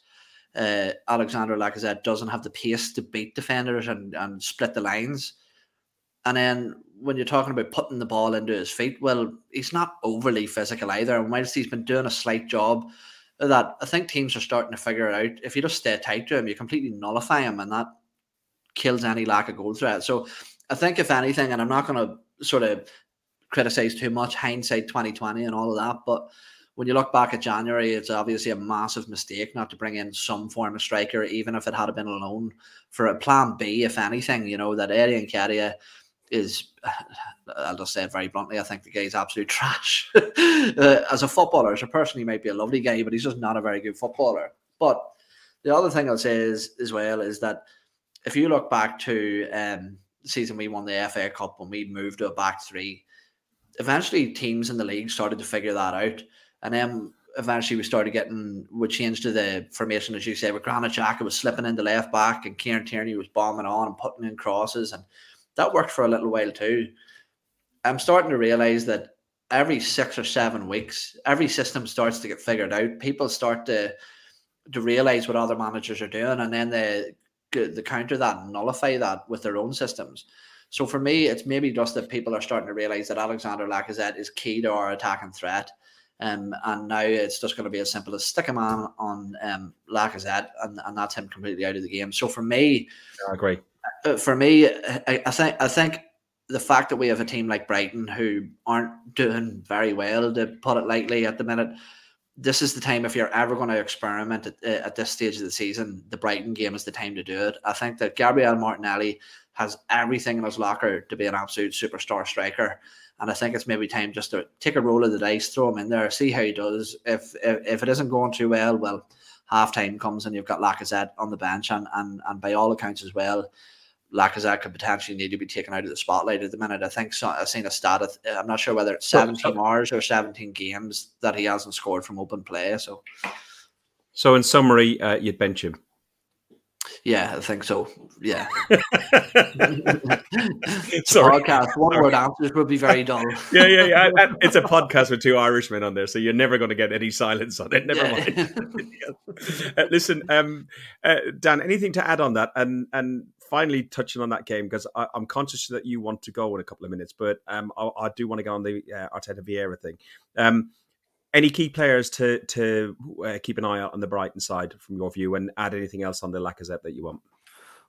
Uh, Alexander Lacazette doesn't have the pace to beat defenders and, and split the lines. And then when you're talking about putting the ball into his feet, well, he's not overly physical either. And whilst he's been doing a slight job that, I think teams are starting to figure out. If you just stay tight to him, you completely nullify him, and that kills any lack of goal threat. So I think, if anything, and I'm not going to sort of criticize too much hindsight 2020 and all of that. But when you look back at January, it's obviously a massive mistake not to bring in some form of striker, even if it had been a loan for a plan B, if anything, you know, that Eddie Nketiah is, [sighs] I'll just say it very bluntly, I think the guy's absolute [laughs] trash. uh, as a footballer, as a person, he might be a lovely guy, but he's just not a very good footballer. But the other thing I'll say is, as well, is that if you look back to um, season we won the FA Cup when we moved to a back three, eventually teams in the league started to figure that out. And then eventually we started getting, we changed to the formation, as you say, with Granit was slipping into left back and Kieran Tierney was bombing on and putting in crosses. And that worked for a little while too. I'm starting to realize that every six or seven weeks, every system starts to get figured out. People start to to realize what other managers are doing, and then they the counter that and nullify that with their own systems. So for me, it's maybe just that people are starting to realize that Alexander Lacazette is key to our attacking threat. Um, and now it's just going to be as simple as stick a man on um, Lacazette, and, and that's him completely out of the game. So for me, I agree. Uh, for me, I, I think I think the fact that we have a team like Brighton who aren't doing very well, to put it lightly, at the minute, this is the time if you're ever going to experiment at, uh, at, this stage of the season, the Brighton game is the time to do it. I think that Gabriel Martinelli has everything in his locker to be an absolute superstar striker. And I think it's maybe time just to take a roll of the dice, throw him in there, see how he does. If if, if it isn't going too well, well, half time comes and you've got Lacazette on the bench and, and and by all accounts as well, Lacazette could potentially need to be taken out of the spotlight at the minute. I think so, I've seen a stat. Of, I'm not sure whether it's 17 hours or 17 games that he hasn't scored from open play. So, so in summary, uh, you'd bench him. Yeah, I think so. Yeah. [laughs] [laughs] Sorry. podcast. One word answers would be very dull. [laughs] yeah, yeah, yeah. It's a podcast with two Irishmen on there, so you're never going to get any silence on it. Never yeah. mind. uh, listen, um, uh, Dan, anything to add on that? And and finally touching on that game because I'm conscious that you want to go in a couple of minutes, but um, I, I, do want to go on the uh, Arteta Vieira thing. Um, any key players to to uh, keep an eye out on the Brighton side from your view, and add anything else on the Lacazette that you want?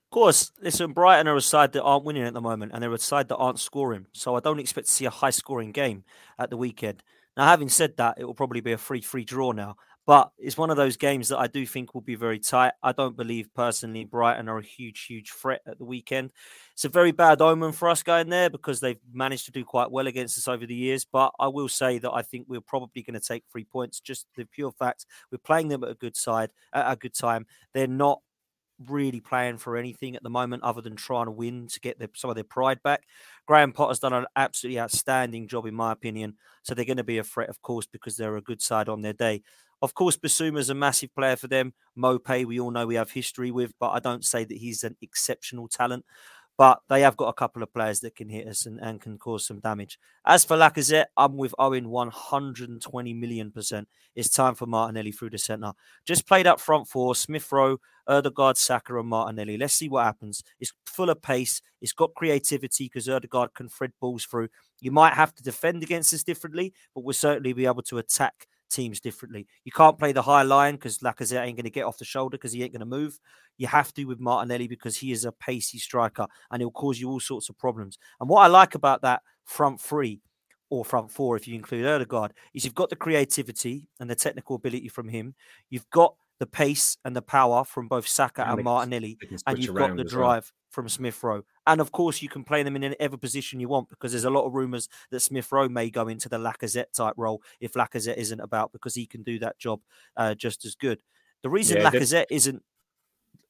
Of course, listen, Brighton are a side that aren't winning at the moment, and they're a side that aren't scoring. So I don't expect to see a high scoring game at the weekend. Now, having said that, it will probably be a free free draw now. But it's one of those games that I do think will be very tight. I don't believe personally Brighton are a huge, huge threat at the weekend. It's a very bad omen for us going there because they've managed to do quite well against us over the years. But I will say that I think we're probably going to take three points. Just the pure fact we're playing them at a good side at a good time. They're not really playing for anything at the moment other than trying to win to get their, some of their pride back. Graham Potter's done an absolutely outstanding job, in my opinion. So they're going to be a threat, of course, because they're a good side on their day. Of course, Bissouma's a massive player for them. Maupay, we all know we have history with, but I don't say that he's an exceptional talent. But they have got a couple of players that can hit us and, and can cause some damage. As for Lacazette, I'm with Owen 120 million percent. It's time for Martinelli through the centre. Just played up front for Smith Rowe, Ødegaard, Saka, and Martinelli. Let's see what happens. It's full of pace. It's got creativity because Ødegaard can thread balls through. You might have to defend against us differently, but we'll certainly be able to attack teams differently. You can't play the high line because Lacazette ain't going to get off the shoulder because he ain't going to move. You have to with Martinelli because he is a pacey striker and he'll cause you all sorts of problems. And what I like about that front three or front four, if you include Ødegaard, is you've got the creativity and the technical ability from him. You've got the pace and the power from both Saka and, and Martinelli, and you've got the drive well. from Smith Rowe. And of course, you can play them in any position you want because there's a lot of rumours that Smith Rowe may go into the Lacazette type role if Lacazette isn't about because he can do that job uh, just as good. The reason yeah, Lacazette isn't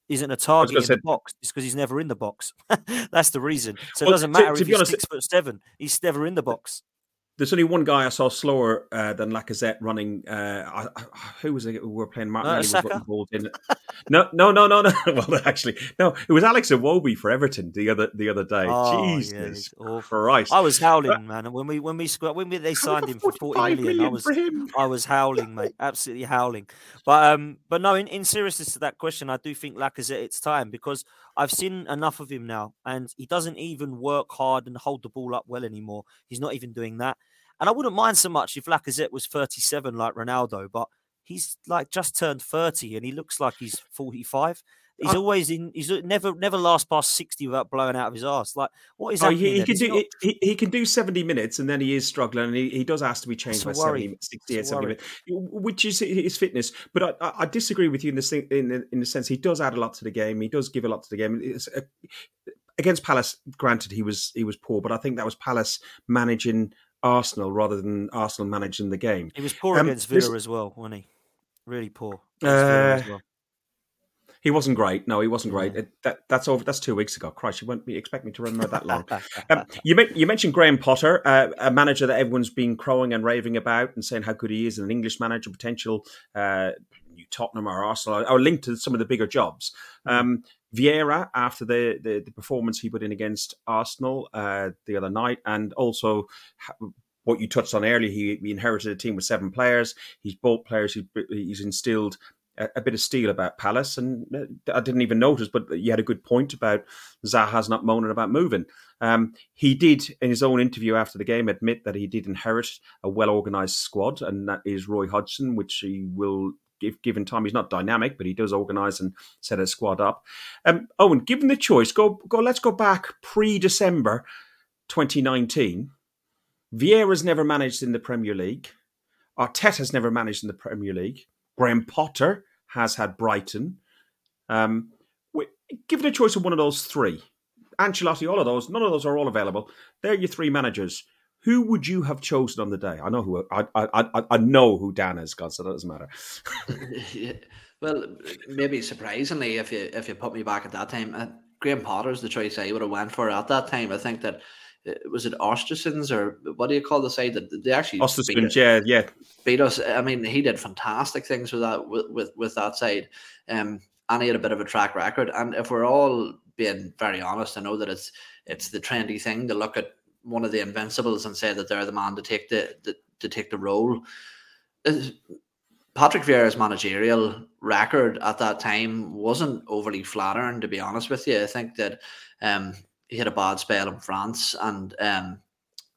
isn't a target in say, the box is because he's never in the box. [laughs] That's the reason. So well, it doesn't matter to, to if he's honest, six foot seven; he's never in the box there's only one guy I saw slower uh, than Lacazette running. Uh, I, I, who was it? We were playing Martin. Uh, was involved in it. No, no, no, no, no. [laughs] well, actually, no. It was Alex Iwobi for Everton the other the other day. Oh, Jesus yeah, Christ! I was howling, man. And when we when we when we, they signed him for forty million, I was I was howling, mate. Absolutely howling. But um, but no. In, in seriousness to that question, I do think Lacazette it's time because I've seen enough of him now, and he doesn't even work hard and hold the ball up well anymore. He's not even doing that. And I wouldn't mind so much if Lacazette was 37 like Ronaldo, but he's like just turned 30 and he looks like he's 45. He's uh, always in. He's never never last past sixty without blowing out of his ass. Like what is? Oh, he, he can do. Not... He, he, can do seventy minutes, and then he is struggling, and he, he does ask to be changed by 70, 68, 70 minutes, which is his fitness. But I, I, disagree with you in the in in the sense he does add a lot to the game. He does give a lot to the game. A, against Palace, granted, he was he was poor, but I think that was Palace managing Arsenal rather than Arsenal managing the game. He was poor um, against Villa as well, wasn't he? Really poor. Uh, well. He wasn't great. No, he wasn't great. It, that, that's over. That's two weeks ago. Christ, you won't be expect me to remember that long. [laughs] um, you, you mentioned Graham Potter, uh, a manager that everyone's been crowing and raving about and saying how good he is, and an English manager, potential uh, Tottenham or Arsenal, or linked to some of the bigger jobs. Hmm. Um, Vieira after the, the, the performance he put in against Arsenal uh, the other night, and also what you touched on earlier, he, he, inherited a team with seven players. He's bought players. He, he's instilled a, a, bit of steel about Palace, and uh, I didn't even notice, but you had a good point about Zaha's not moaning about moving. Um, he did, in his own interview after the game, admit that he did inherit a well organised squad, and that is Roy Hodgson, which he will if given time, he's not dynamic, but he does organise and set a squad up. Um, Owen, given the choice, go go. Let's go back pre-December 2019. Vieira's never managed in the Premier League. Arteta's never managed in the Premier League. Graham Potter has had Brighton. Um, given a choice of one of those three, Ancelotti, all of those, none of those are all available. They're your three managers who would you have chosen on the day? I know who I I I, I know who Dan is, God, so that doesn't matter. [laughs] well, maybe surprisingly, if you if you put me back at that time, uh, Graham Potter's the choice I would have went for at that time. I think that uh, was it Ostersunds or what do you call the side that they actually Ostersunds, yeah, yeah, beat us. I mean, he did fantastic things with that with with, with that side, um, and he had a bit of a track record. And if we're all being very honest, I know that it's it's the trendy thing to look at one of the invincibles and say that they're the man to take the, the to take the role. Patrick Vieira's managerial record at that time wasn't overly flattering, to be honest with you. I think that um, he had a bad spell in France, and um,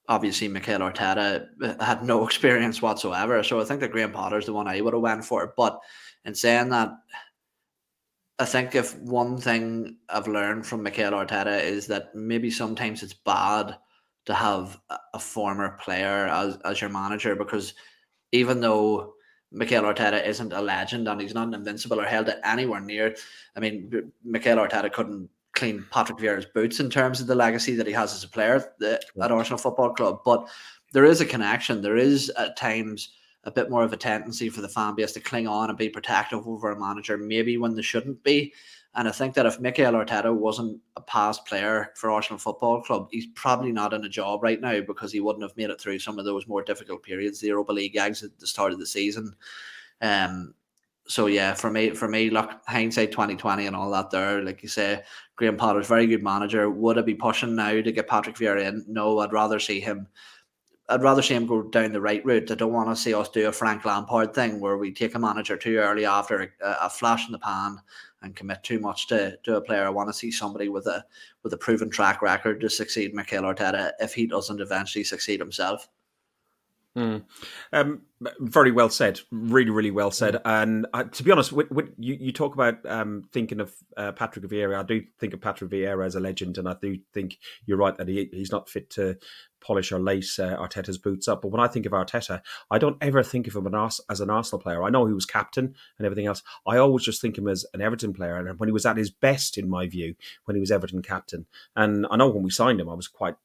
obviously Mikel Arteta had no [laughs] experience whatsoever. So I think that Graham Potter's the one I would have went for. But in saying that, I think if one thing I've learned from Mikel Arteta is that maybe sometimes it's bad to have a former player as, as your manager because even though Mikel Arteta isn't a legend and he's not invincible or held it anywhere near, I mean, Mikel Arteta couldn't clean Patrick Vieira's boots in terms of the legacy that he has as a player uh, at Arsenal Football Club. But there is a connection. There is at times a bit more of a tendency for the fan base to cling on and be protective over a manager, maybe when they shouldn't be. And I think that if Mikel Arteta wasn't a past player for Arsenal Football Club, he's probably not in a job right now because he wouldn't have made it through some of those more difficult periods, the Europa League exit at the start of the season. Um, so yeah, for me, for me, look, hindsight twenty twenty and all that. There, like you say, Graham Potter's very good manager. Would I be pushing now to get Patrick Vieira in? No, I'd rather see him I'd rather see him go down the right route. I don't want to see us do a Frank Lampard thing where we take a manager too early after a, a flash in the pan and commit too much to, to a player. I want to see somebody with a with a proven track record to succeed Mikel Arteta if he doesn't eventually succeed himself. Mm. Um, very well said. Really, really well said. Hmm. And uh, to be honest, with, with, you, you talk about um, thinking of uh, Patrick Vieira. I do think of Patrick Vieira as a legend, and I do think you're right that he, he's not fit to polish or lace uh, Arteta's boots up. But when I think of Arteta, I don't ever think of him as an Arsenal player. I know he was captain and everything else. I always just think of him as an Everton player. And when he was at his best, in my view, when he was Everton captain. And I know when we signed him, I was quite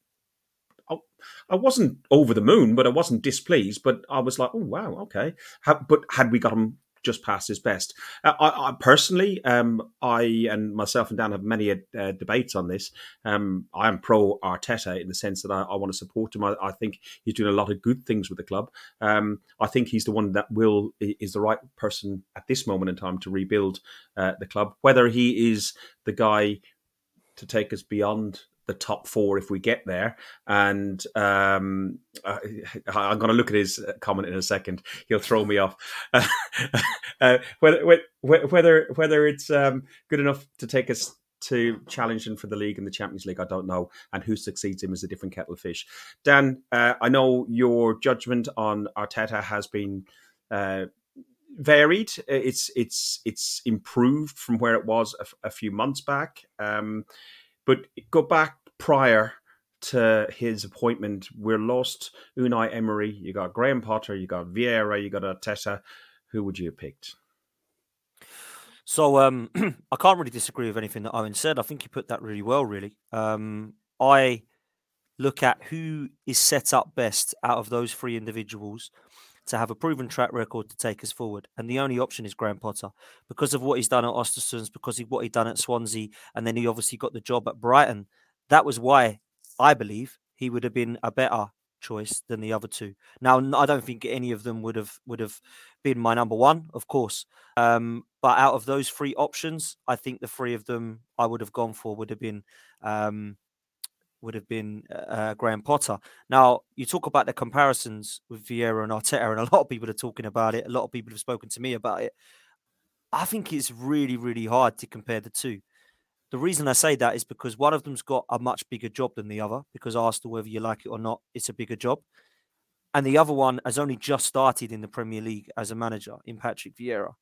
I wasn't over the moon, but I wasn't displeased. But I was like, oh wow, okay. but had we got him just past his best. Uh, I, I, personally, um, I and myself and Dan have many uh, debates on this. Um, I am pro Arteta in the sense that I, I want to support him. I, I, think he's doing a lot of good things with the club. Um, I think he's the one that will is the right person at this moment in time to rebuild uh, the club. Whether he is the guy to take us beyond the top four if we get there. And um, uh, I'm going to look at his comment in a second. He'll throw me off. [laughs] uh, whether whether whether it's um, good enough to take us to challenge him for the league and the Champions League, I don't know. And who succeeds him is a different kettle of fish. Dan, uh, I know your judgment on Arteta has been. Uh, varied it's it's it's improved from where it was a, a few months back um, but go back prior to his appointment, we're lost Unai Emery, you got Graham Potter, you got Vieira, you got Arteta. Who would you have picked? So um, [clears throat] I can't really disagree with anything that Owen said. I think he put that really well. Really, um, I look at who is set up best out of those three individuals to have a proven track record to take us forward. And the only option is Graham Potter because of what he's done at Ostersunds, because of what he'd done at Swansea, and then he obviously got the job at Brighton. That was why I believe he would have been a better choice than the other two. Now, I don't think any of them would have would have been my number one, of course. Um, but out of those three options, I think the three of them I would have gone for would have been um, would have been uh, Graham Potter. Now, you talk about the comparisons with Vieira and Arteta, and a lot of people are talking about it. A lot of people have spoken to me about it. I think it's really, really hard to compare the two. The reason I say that is because one of them's got a much bigger job than the other, because Arsenal, whether you like it or not, it's a bigger job. And the other one has only just started in the Premier League as a manager in Patrick Vieira.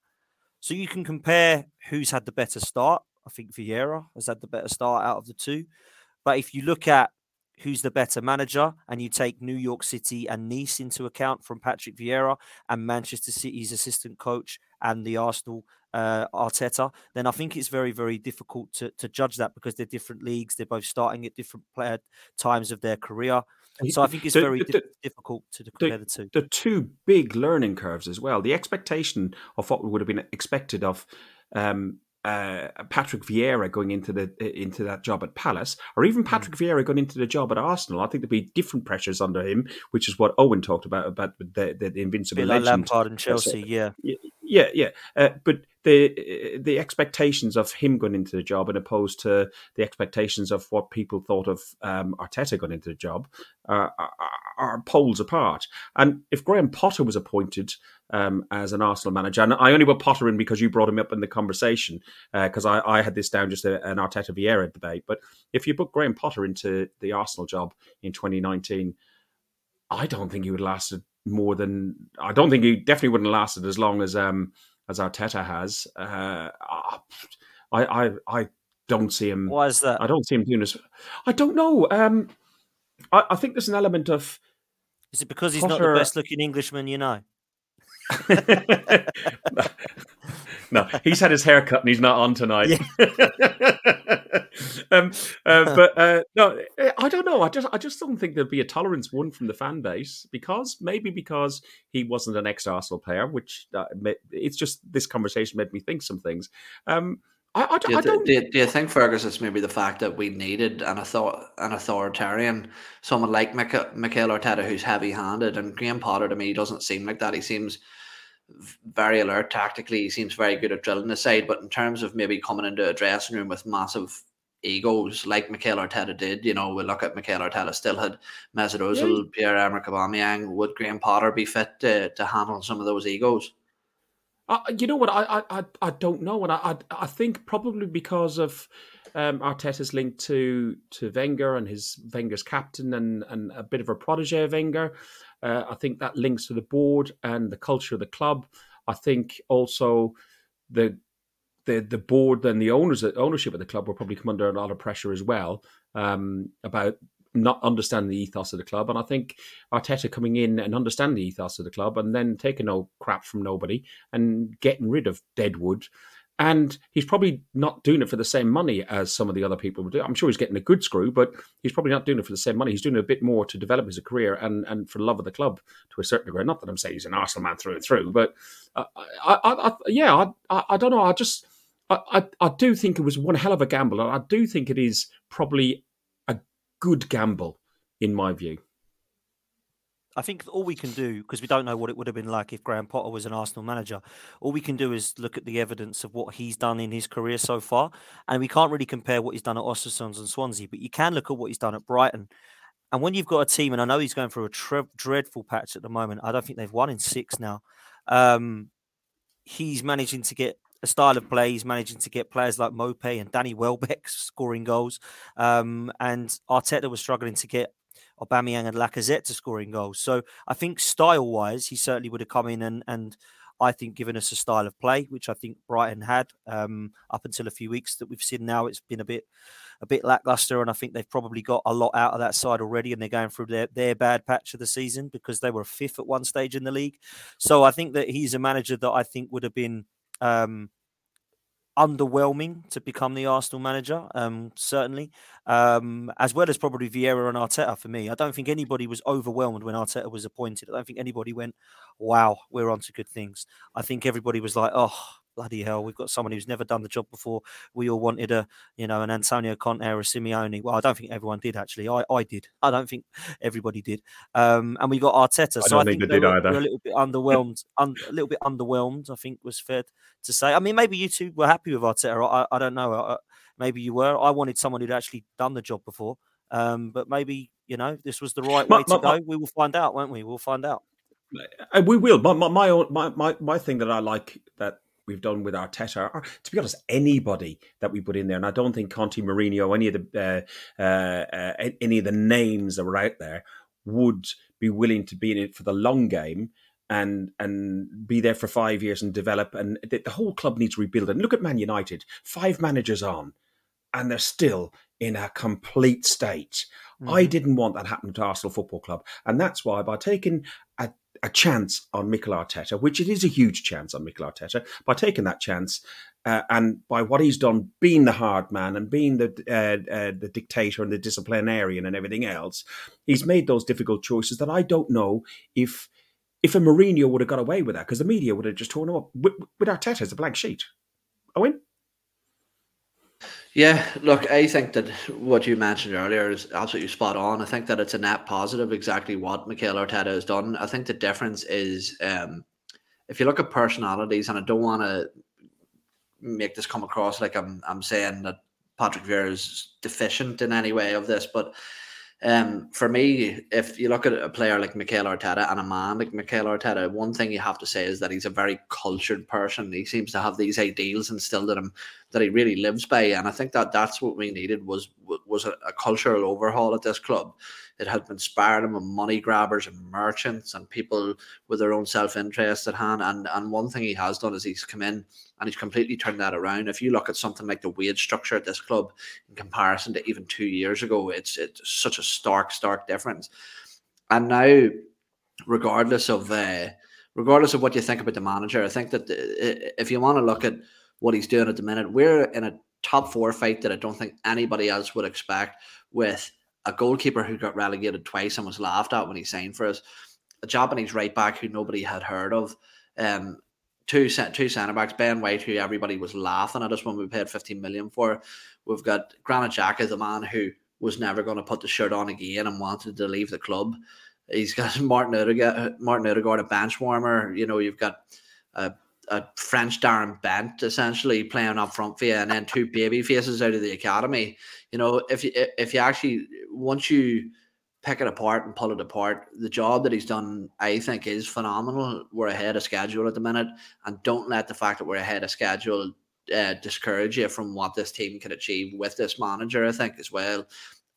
So you can compare who's had the better start. I think Vieira has had the better start out of the two. But if you look at who's the better manager and you take New York City and Nice into account from Patrick Vieira and Manchester City's assistant coach and the Arsenal uh, Arteta, then I think it's very, very difficult to, to judge that because they're different leagues. They're both starting at different player times of their career. So I think it's the, very the, difficult to compare the, the, two. The two big learning curves as well. The expectation of what would have been expected of um, uh, Patrick Vieira going into the into that job at Palace, or even hmm. Patrick mm. Vieira going into the job at Arsenal, I think there'd be different pressures under him, which is what Owen talked about about the the, the invincible like legend. Lampard and Chelsea, yeah, yeah, yeah. Uh, but the the expectations of him going into the job, and opposed to the expectations of what people thought of um, Arteta going into the job, uh, are, are poles apart. And if Graham Potter was appointed um, as an Arsenal manager. And I only put Potter in because you brought him up in the conversation because uh, I, I, had this down just a, an Arteta Vieira debate. But if you put Graham Potter into the Arsenal job in 2019, I don't think he would have lasted more than I don't think he definitely wouldn't have lasted as long as um, as Arteta has. Uh, I, I, I don't see him. Why is that? I don't see him doing this. I don't know. Um, I, I think there's an element of. Is it because he's Potter... not the best looking Englishman you know? [laughs] no, he's had his hair cut and he's not on tonight. Yeah. [laughs] [laughs] um, uh, [laughs] but uh, no, eh, I don't know. I just, I just don't think there'd be a tolerance one from the fan base because maybe because he wasn't an ex-Arsenal player, which uh, it's just this conversation made me think some things. Um, I, I, do, you, I don't... do, you, do you think Fergus it's maybe the fact that we needed an author, an authoritarian, someone like Mikel Arteta who's heavy-handed, and Graham Potter to me doesn't seem like that. He seems very alert tactically. He seems very good at drilling the side, but in terms of maybe coming into a dressing room with massive egos like Mikel Arteta did, you know, we look at Mikel Arteta still had Mesut Ozil, yeah. Pierre Emerick Aubameyang. Would Graham Potter be fit to, to handle some of those egos? Uh, you know what? I, I I don't know, and I I, I think probably because of um, Arteta's link to to Wenger and his Wenger's captain and and a bit of a protege of Wenger. Uh, I think that links to the board and the culture of the club. I think also the the the board and the owners ownership of the club will probably come under a lot of pressure as well um, about not understanding the ethos of the club. And I think Arteta coming in and understanding the ethos of the club and then taking no crap from nobody and getting rid of Deadwood. And he's probably not doing it for the same money as some of the other people would do. I'm sure he's getting a good screw, but he's probably not doing it for the same money. He's doing a bit more to develop his career and, and for love of the club to a certain degree. Not that I'm saying he's an Arsenal man through and through, but uh, I, I, I, yeah, I, I don't know. I just I, I do think it was one hell of a gamble, and I do think it is probably a good gamble, in my view. I think all we can do, because we don't know what it would have been like if Graham Potter was an Arsenal manager, all we can do is look at the evidence of what he's done in his career so far. And we can't really compare what he's done at Ostersunds and Swansea, but you can look at what he's done at Brighton. And when you've got a team, and I know he's going through a tre- dreadful patch at the moment, I don't think they've won in six now. Um, he's managing to get a style of play. He's managing to get players like Maupay and Danny Welbeck [laughs] scoring goals. Um, and Arteta was struggling to get Aubameyang and Lacazette to scoring goals. So I think style wise, he certainly would have come in and, and I think given us a style of play, which I think Brighton had um, up until a few weeks that we've seen now. It's been a bit a bit lackluster, and I think they've probably got a lot out of that side already, and they're going through their, their bad patch of the season because they were fifth at one stage in the league. So I think that he's a manager that I think would have been um, underwhelming to become the Arsenal manager, um, certainly, um, as well as probably Vieira and Arteta for me. I don't think anybody was overwhelmed when Arteta was appointed. I don't think anybody went, wow, we're on to good things. I think everybody was like, oh, bloody hell, we've got someone who's never done the job before. We all wanted a, you know, an Antonio Conte or a Simeone. Well, I don't think everyone did actually. I, I did. I don't think everybody did. Um, and we got Arteta. I so I think, think they, did were, either. Were a little bit underwhelmed. un, a little bit underwhelmed. I think was fair to say. I mean, maybe you two were happy with Arteta. I, I don't know. I, maybe you were. I wanted someone who'd actually done the job before. Um, but maybe you know this was the right way my, to my, go. We will find out, won't we? We'll find out. Uh, we will. My my my my my thing that I like that we've done with Arteta, or to be honest, anybody that we put in there, and I don't think Conte, Mourinho, any of the uh, uh, uh, any of the names that were out there would be willing to be in it for the long game and and be there for five years and develop. And the, the whole club needs rebuild. And look at Man United, five managers on, and they're still in a complete state. Mm-hmm. I didn't want that happening to Arsenal Football Club, and that's why by taking a a chance on Mikel Arteta, which it is a huge chance on Mikel Arteta, by taking that chance uh, and by what he's done, being the hard man and being the uh, uh, the dictator and the disciplinarian and everything else, he's made those difficult choices that I don't know if if a Mourinho would have got away with that because the media would have just torn him up. With, with Arteta as a blank sheet. Owen? Yeah, look, I think that what you mentioned earlier is absolutely spot on. I think that it's a net positive, exactly what Mikel Arteta has done. I think the difference is um, if you look at personalities, and I don't want to make this come across like I'm I'm saying that Patrick Vieira is deficient in any way of this, but um, for me, if you look at a player like Mikel Arteta and a man like Mikel Arteta, one thing you have to say is that he's a very cultured person. He seems to have these ideals instilled in him that he really lives by, and I think that that's what we needed was was a, a, cultural overhaul at this club. It had been spared of money grabbers and merchants and people with their own self interest at hand. And and one thing he has done is he's come in and he's completely turned that around. If you look at something like the wage structure at this club in comparison to even two years ago, it's it's such a stark, stark difference. And now, regardless of uh, regardless of what you think about the manager, I think that uh, if you want to look at what he's doing at the minute, we're in a top four fight that I don't think anybody else would expect with a goalkeeper who got relegated twice and was laughed at when he signed for us, a Japanese right back who nobody had heard of, um, two two centre backs, Ben White, who everybody was laughing at us when we paid 15 million for. We've got Granit Xhaka, the man who was never going to put the shirt on again and wanted to leave the club. He's got [laughs] Martin Odegaard, Martin Odegaard, a bench warmer. You know, you've got a, a French Darren Bent essentially playing up front for you, and then two baby faces out of the academy. You know, if you if you actually once you pick it apart and pull it apart, the job that he's done, I think, is phenomenal. We're ahead of schedule at the minute, and don't let the fact that we're ahead of schedule uh, discourage you from what this team can achieve with this manager. I think as well.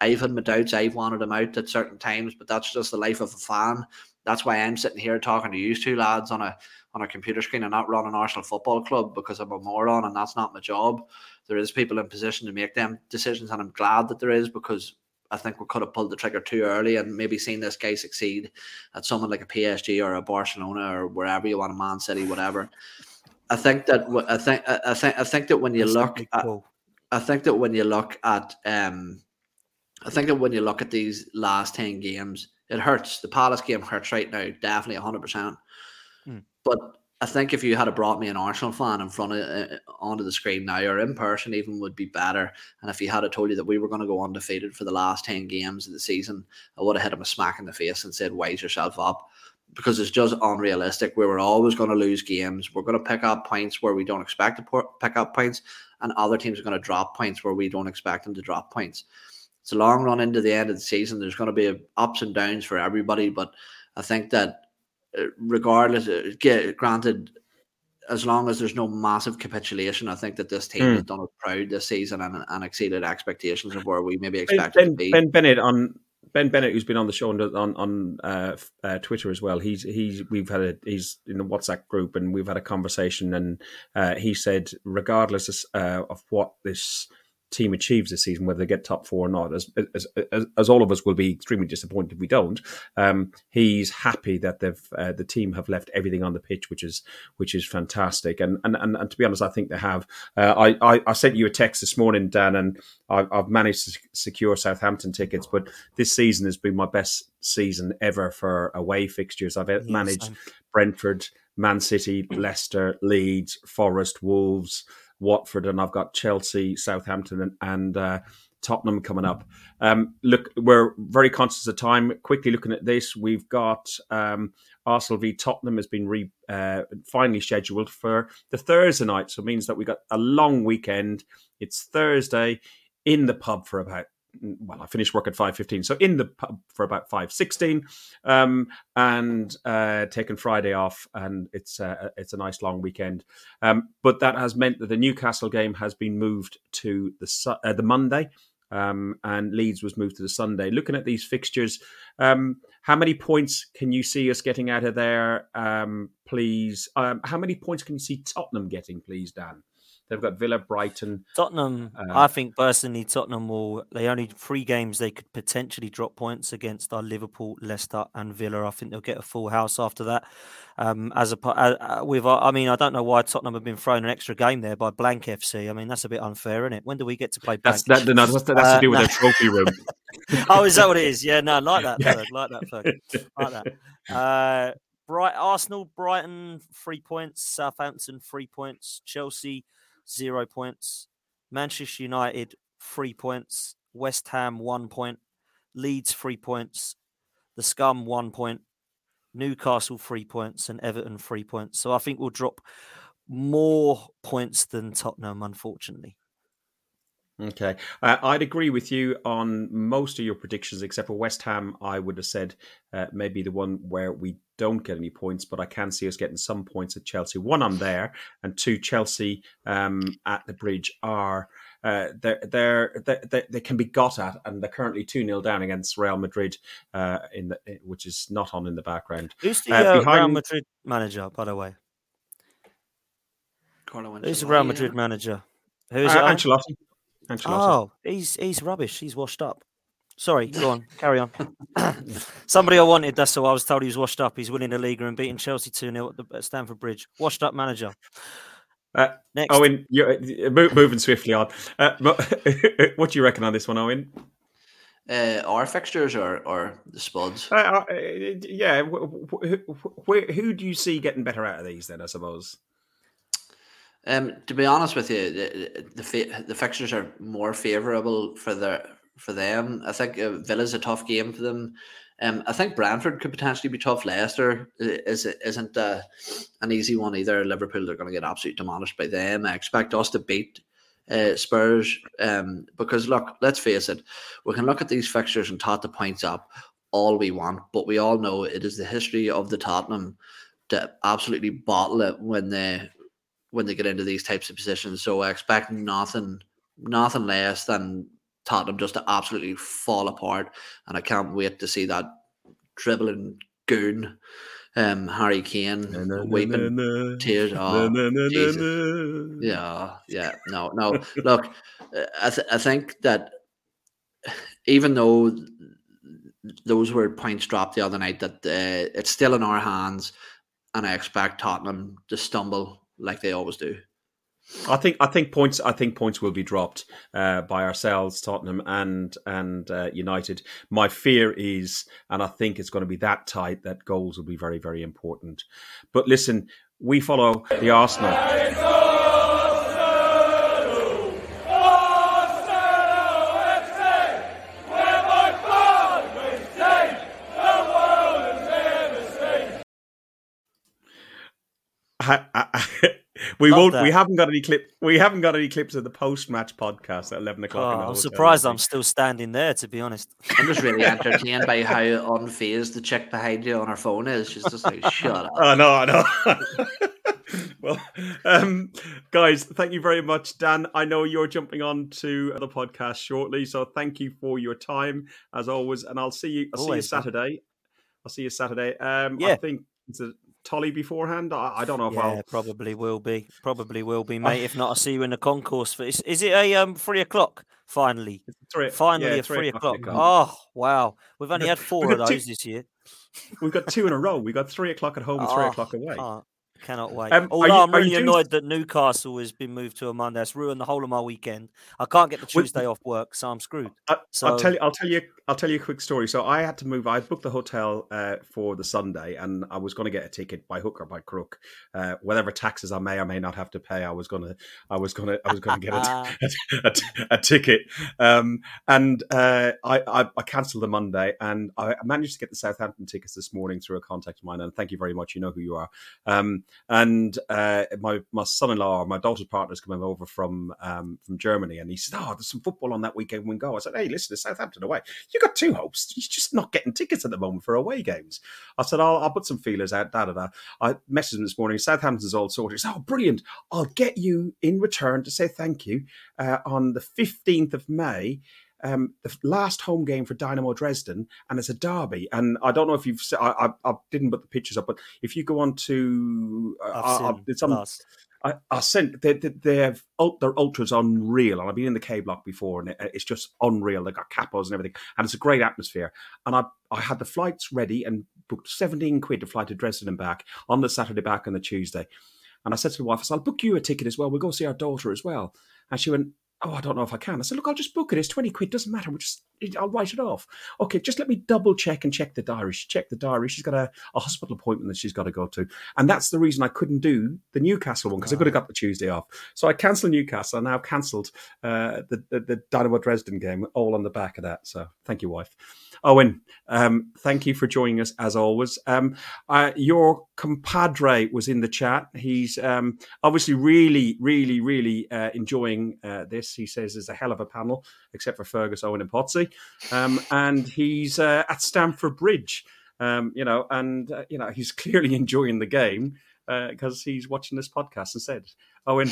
I've had my doubts. I've wanted him out at certain times, but that's just the life of a fan. That's why I'm sitting here talking to you two lads on a on a computer screen and not running Arsenal Football Club because I'm a moron and that's not my job. There is people in position to make them decisions, and I'm glad that there is because I think we could have pulled the trigger too early and maybe seen this guy succeed at someone like a PSG or a Barcelona or wherever you want, a Man City, whatever. I think that I think I think I think that when you look at, I think that when you look at um I think that when you look at these last 10 games, it hurts. The Palace game hurts right now, definitely 100%. Mm. But I think if you had brought me an Arsenal fan in front of uh, onto the screen now or in person, even would be better. And if you had told you that we were going to go undefeated for the last 10 games of the season, I would have hit him a smack in the face and said, Wise yourself up. Because it's just unrealistic. We were always going to lose games. We're going to pick up points where we don't expect to pick up points, and other teams are going to drop points where we don't expect them to drop points it's a long run into the end of the season. There's going to be ups and downs for everybody, but I think that uh, regardless, uh, granted, as long as there's no massive capitulation, I think that this team mm. has done us proud this season and, and, exceeded expectations of where we maybe expected ben, to be. Ben Bennett on Ben Bennett, who's been on the show on on, on uh, uh, Twitter as well. He's he's we've had a he's in the WhatsApp group and we've had a conversation and uh, he said regardless of, uh, of what this team achieves this season, whether they get top four or not, as as, as, as all of us will be extremely disappointed if we don't. Um, he's happy that they've uh, the team have left everything on the pitch, which is which is fantastic. And and and, and to be honest, I think they have. Uh, I, I, I sent you a text this morning, Dan, and I've, I've managed to secure Southampton tickets. But this season has been my best season ever for away fixtures. I've yes, managed I'm... Brentford, Man City, Leicester, Leeds, Forest, Wolves. Watford, and I've got Chelsea, Southampton, and, and uh, Tottenham coming up. Um, look, we're very conscious of time. Quickly looking at this, we've got um, Arsenal v Tottenham has been re, uh, finally scheduled for the Thursday night, so it means that we got a long weekend. It's Thursday in the pub for about well, I finished work at five fifteen, so in the pub for about five sixteen, um, and uh, taken Friday off, and it's uh, it's a nice long weekend. Um, but that has meant that the Newcastle game has been moved to the uh, the Monday, um, and Leeds was moved to the Sunday. Looking at these fixtures, um, how many points can you see us getting out of there, um, please? Um, how many points can you see Tottenham getting, please, Dan? They've got Villa, Brighton. Tottenham, uh, I think personally, Tottenham will. They only three games they could potentially drop points against are Liverpool, Leicester, and Villa. I think they'll get a full house after that. Um, as a uh, with, uh, I mean, I don't know why Tottenham have been thrown an extra game there by Blank FC. I mean, that's a bit unfair, isn't it? When do we get to play? Blank? That's that, no, that's, that's uh, to do with no. their trophy room. [laughs] oh, is that what it is? Yeah, no, like that, [laughs] yeah. Ferg, like that, Ferg. like that. Uh, Bright Arsenal, Brighton, three points. Southampton, three points. Chelsea zero points. Manchester United, three points. West Ham, one point. Leeds, three points. The Scum, one point. Newcastle, three points. And Everton, three points. So I think we'll drop more points than Tottenham, unfortunately. Okay. Uh, I'd agree with you on most of your predictions, except for West Ham. I would have said uh, maybe the one where we don't get any points, but I can see us getting some points at Chelsea. One, I'm there, and two, Chelsea um, at the bridge are uh, they're, they're, they're, they can be got at, and they're currently 2 0 down against Real Madrid, uh, in the, which is not on in the background. Who's the uh, behind... Real Madrid manager, by the way? Who's the Real Madrid manager? Who's uh, Ancelotti. Ancelotti. Oh, he's he's rubbish. He's washed up. Sorry, go on, [laughs] carry on. [laughs] Somebody I wanted, that's all. I was told he was washed up. He's winning the league and beating Chelsea 2 0 at, at Stamford Bridge. Washed up manager. Uh, Next. Owen, you're uh, moving swiftly on. Uh, [laughs] what do you reckon on this one, Owen? Uh, our fixtures or, or the spuds? Uh, uh, yeah. Who, who do you see getting better out of these then, I suppose? Um, to be honest with you, the the, the fixtures are more favourable for the for them. I think uh, Villa's a tough game for them. Um, I think Brentford could potentially be tough. Leicester is isn't uh, an easy one either. Liverpool they're going to get absolutely demolished by them. I expect us to beat uh, Spurs um, because look, let's face it, we can look at these fixtures and tot the points up all we want, but we all know it is the history of the Tottenham to absolutely bottle it when they when they get into these types of positions. So I expect nothing nothing less than Tottenham just to absolutely fall apart. And I can't wait to see that dribbling goon, um, Harry Kane, na, na, weeping na, tears. Oh, yeah, yeah. No, no. Look, uh, I, th- I think that even though those were points dropped the other night, that uh, it's still in our hands, and I expect Tottenham to stumble like they always do. I think I think points I think points will be dropped uh, by ourselves, Tottenham and and uh, United. My fear is, and I think it's going to be that tight that goals will be very very important. But listen, we follow the Arsenal. I, I, [laughs] we Love won't. That. We haven't got any clip. We haven't got any clips of the post-match podcast at eleven o'clock. Oh, I'm surprised I'm still standing there. To be honest, I'm just really [laughs] entertained by how unfazed the chick behind you on her phone is. She's just like, "Shut up." Oh no, I know. [laughs] well, um, guys, thank you very much, Dan. I know you're jumping on to the podcast shortly, so thank you for your time as always, and I'll see you. I'll always, see you Saturday. I'll see you Saturday. Um, yeah. I think it's a Tolly beforehand? I, I don't know if yeah, I'll probably will be. Probably will be, [laughs] mate. if not, I'll see you in the concourse. For, is, is it a um three o'clock? Finally, three, finally yeah, a three, o'clock. o'clock. Oh wow, we've only had four of those two, this year. [laughs] We've got two in a row. We've got three o'clock at home and three oh, o'clock away. Cannot wait. Um, Although you, I'm really annoyed doing... that Newcastle has been moved to a Monday. It's ruined the whole of my weekend. I can't get the Tuesday off work, so I'm screwed. I, so... I'll tell you. I'll tell you. I'll tell you a quick story. So I had to move. I booked the hotel uh, for the Sunday, and I was going to get a ticket by hook or by crook, uh, whatever taxes I may or may not have to pay. I was going to. I was going to. I was going to get a, [laughs] a, a, a ticket, um, and uh, I, I, I cancelled the Monday, and I managed to get the Southampton tickets this morning through a contact of mine. And thank you very much. You know who you are. Um, and uh, my my son-in-law, my daughter's partner, is coming over from um, from Germany, and he said, "Oh, there's some football on that weekend. We go." I said, "Hey, listen, to Southampton away. You got two hopes. You're just not getting tickets at the moment for away games." I said, "I'll, I'll put some feelers out." Da da da. I messaged him this morning. Southampton's all sorted. Said, "Oh, brilliant! I'll get you in return to say thank you uh, on the fifteenth of May." um, the last home game for Dynamo Dresden, and it's a derby. And I don't know if you've, I, I, I didn't put the pictures up, but if you go on to, uh, I, it's on. Last. I, sent they, they, they have their ultras unreal, and I've been in the K block before, and it, it's just unreal. They got capos and everything, and it's a great atmosphere. And I I had the flights ready and booked seventeen quid to fly to Dresden and back on the Saturday back on the Tuesday. And I said to the wife, I said, I'll book you a ticket as well. We'll go see our daughter as well. And she went, oh, I don't know if I can. I said, look, I'll just book it. It's 20 quid. Doesn't matter. We'll just, I'll write it off. Okay, just let me double check and check the diary. She checked the diary. She's got a, a hospital appointment that she's got to go to. And that's the reason I couldn't do the Newcastle one because oh. I could have got the Tuesday off. So I cancelled Newcastle. I now cancelled uh, the, the, the Dynamo Dresden game all on the back of that. So thank you, wife. Owen, um, thank you for joining us as always. Um, uh, your compadre was in the chat. He's um, obviously really, really, really uh, enjoying uh, this. He says there's a hell of a panel, except for Fergus, Owen, and Potsy. Um, and he's uh, at Stamford Bridge, um, you know, and uh, you know he's [laughs] clearly enjoying the game. because uh, he's watching this podcast instead. And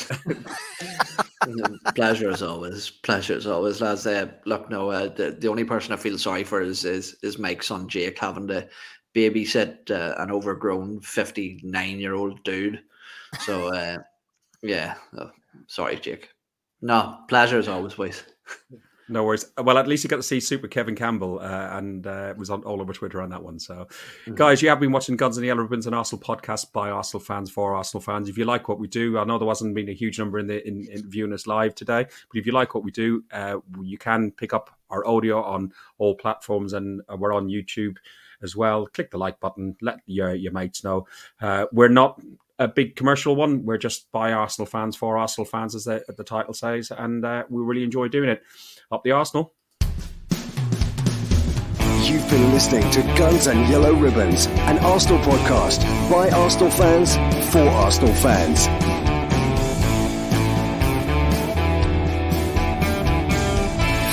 [laughs] pleasure as always. Pleasure as always, lads. Uh, look, no, uh, the, the only person I feel sorry for is is, is Mike's son Jake having to babysit uh, an overgrown fifty nine year old dude. So, uh, yeah, oh, sorry, Jake. No, pleasure as always, boys. No worries. Well, at least you got to see Super Kevin Campbell, uh, and uh, was on all over Twitter on that one. So, mm-hmm. guys, you have been watching Guns and Yellow Ribbons, an Arsenal podcast by Arsenal fans for Arsenal fans. If you like what we do, I know there wasn't been a huge number in the in, in viewing us live today, but if you like what we do, uh, you can pick up our audio on all platforms, and uh, we're on YouTube as well. Click the like button. Let your your mates know. Uh, we're not a big commercial one. We're just by Arsenal fans for Arsenal fans, as the, the title says, and uh, we really enjoy doing it up the Arsenal. You've been listening to Guns and Yellow Ribbons, an Arsenal podcast by Arsenal fans for Arsenal fans.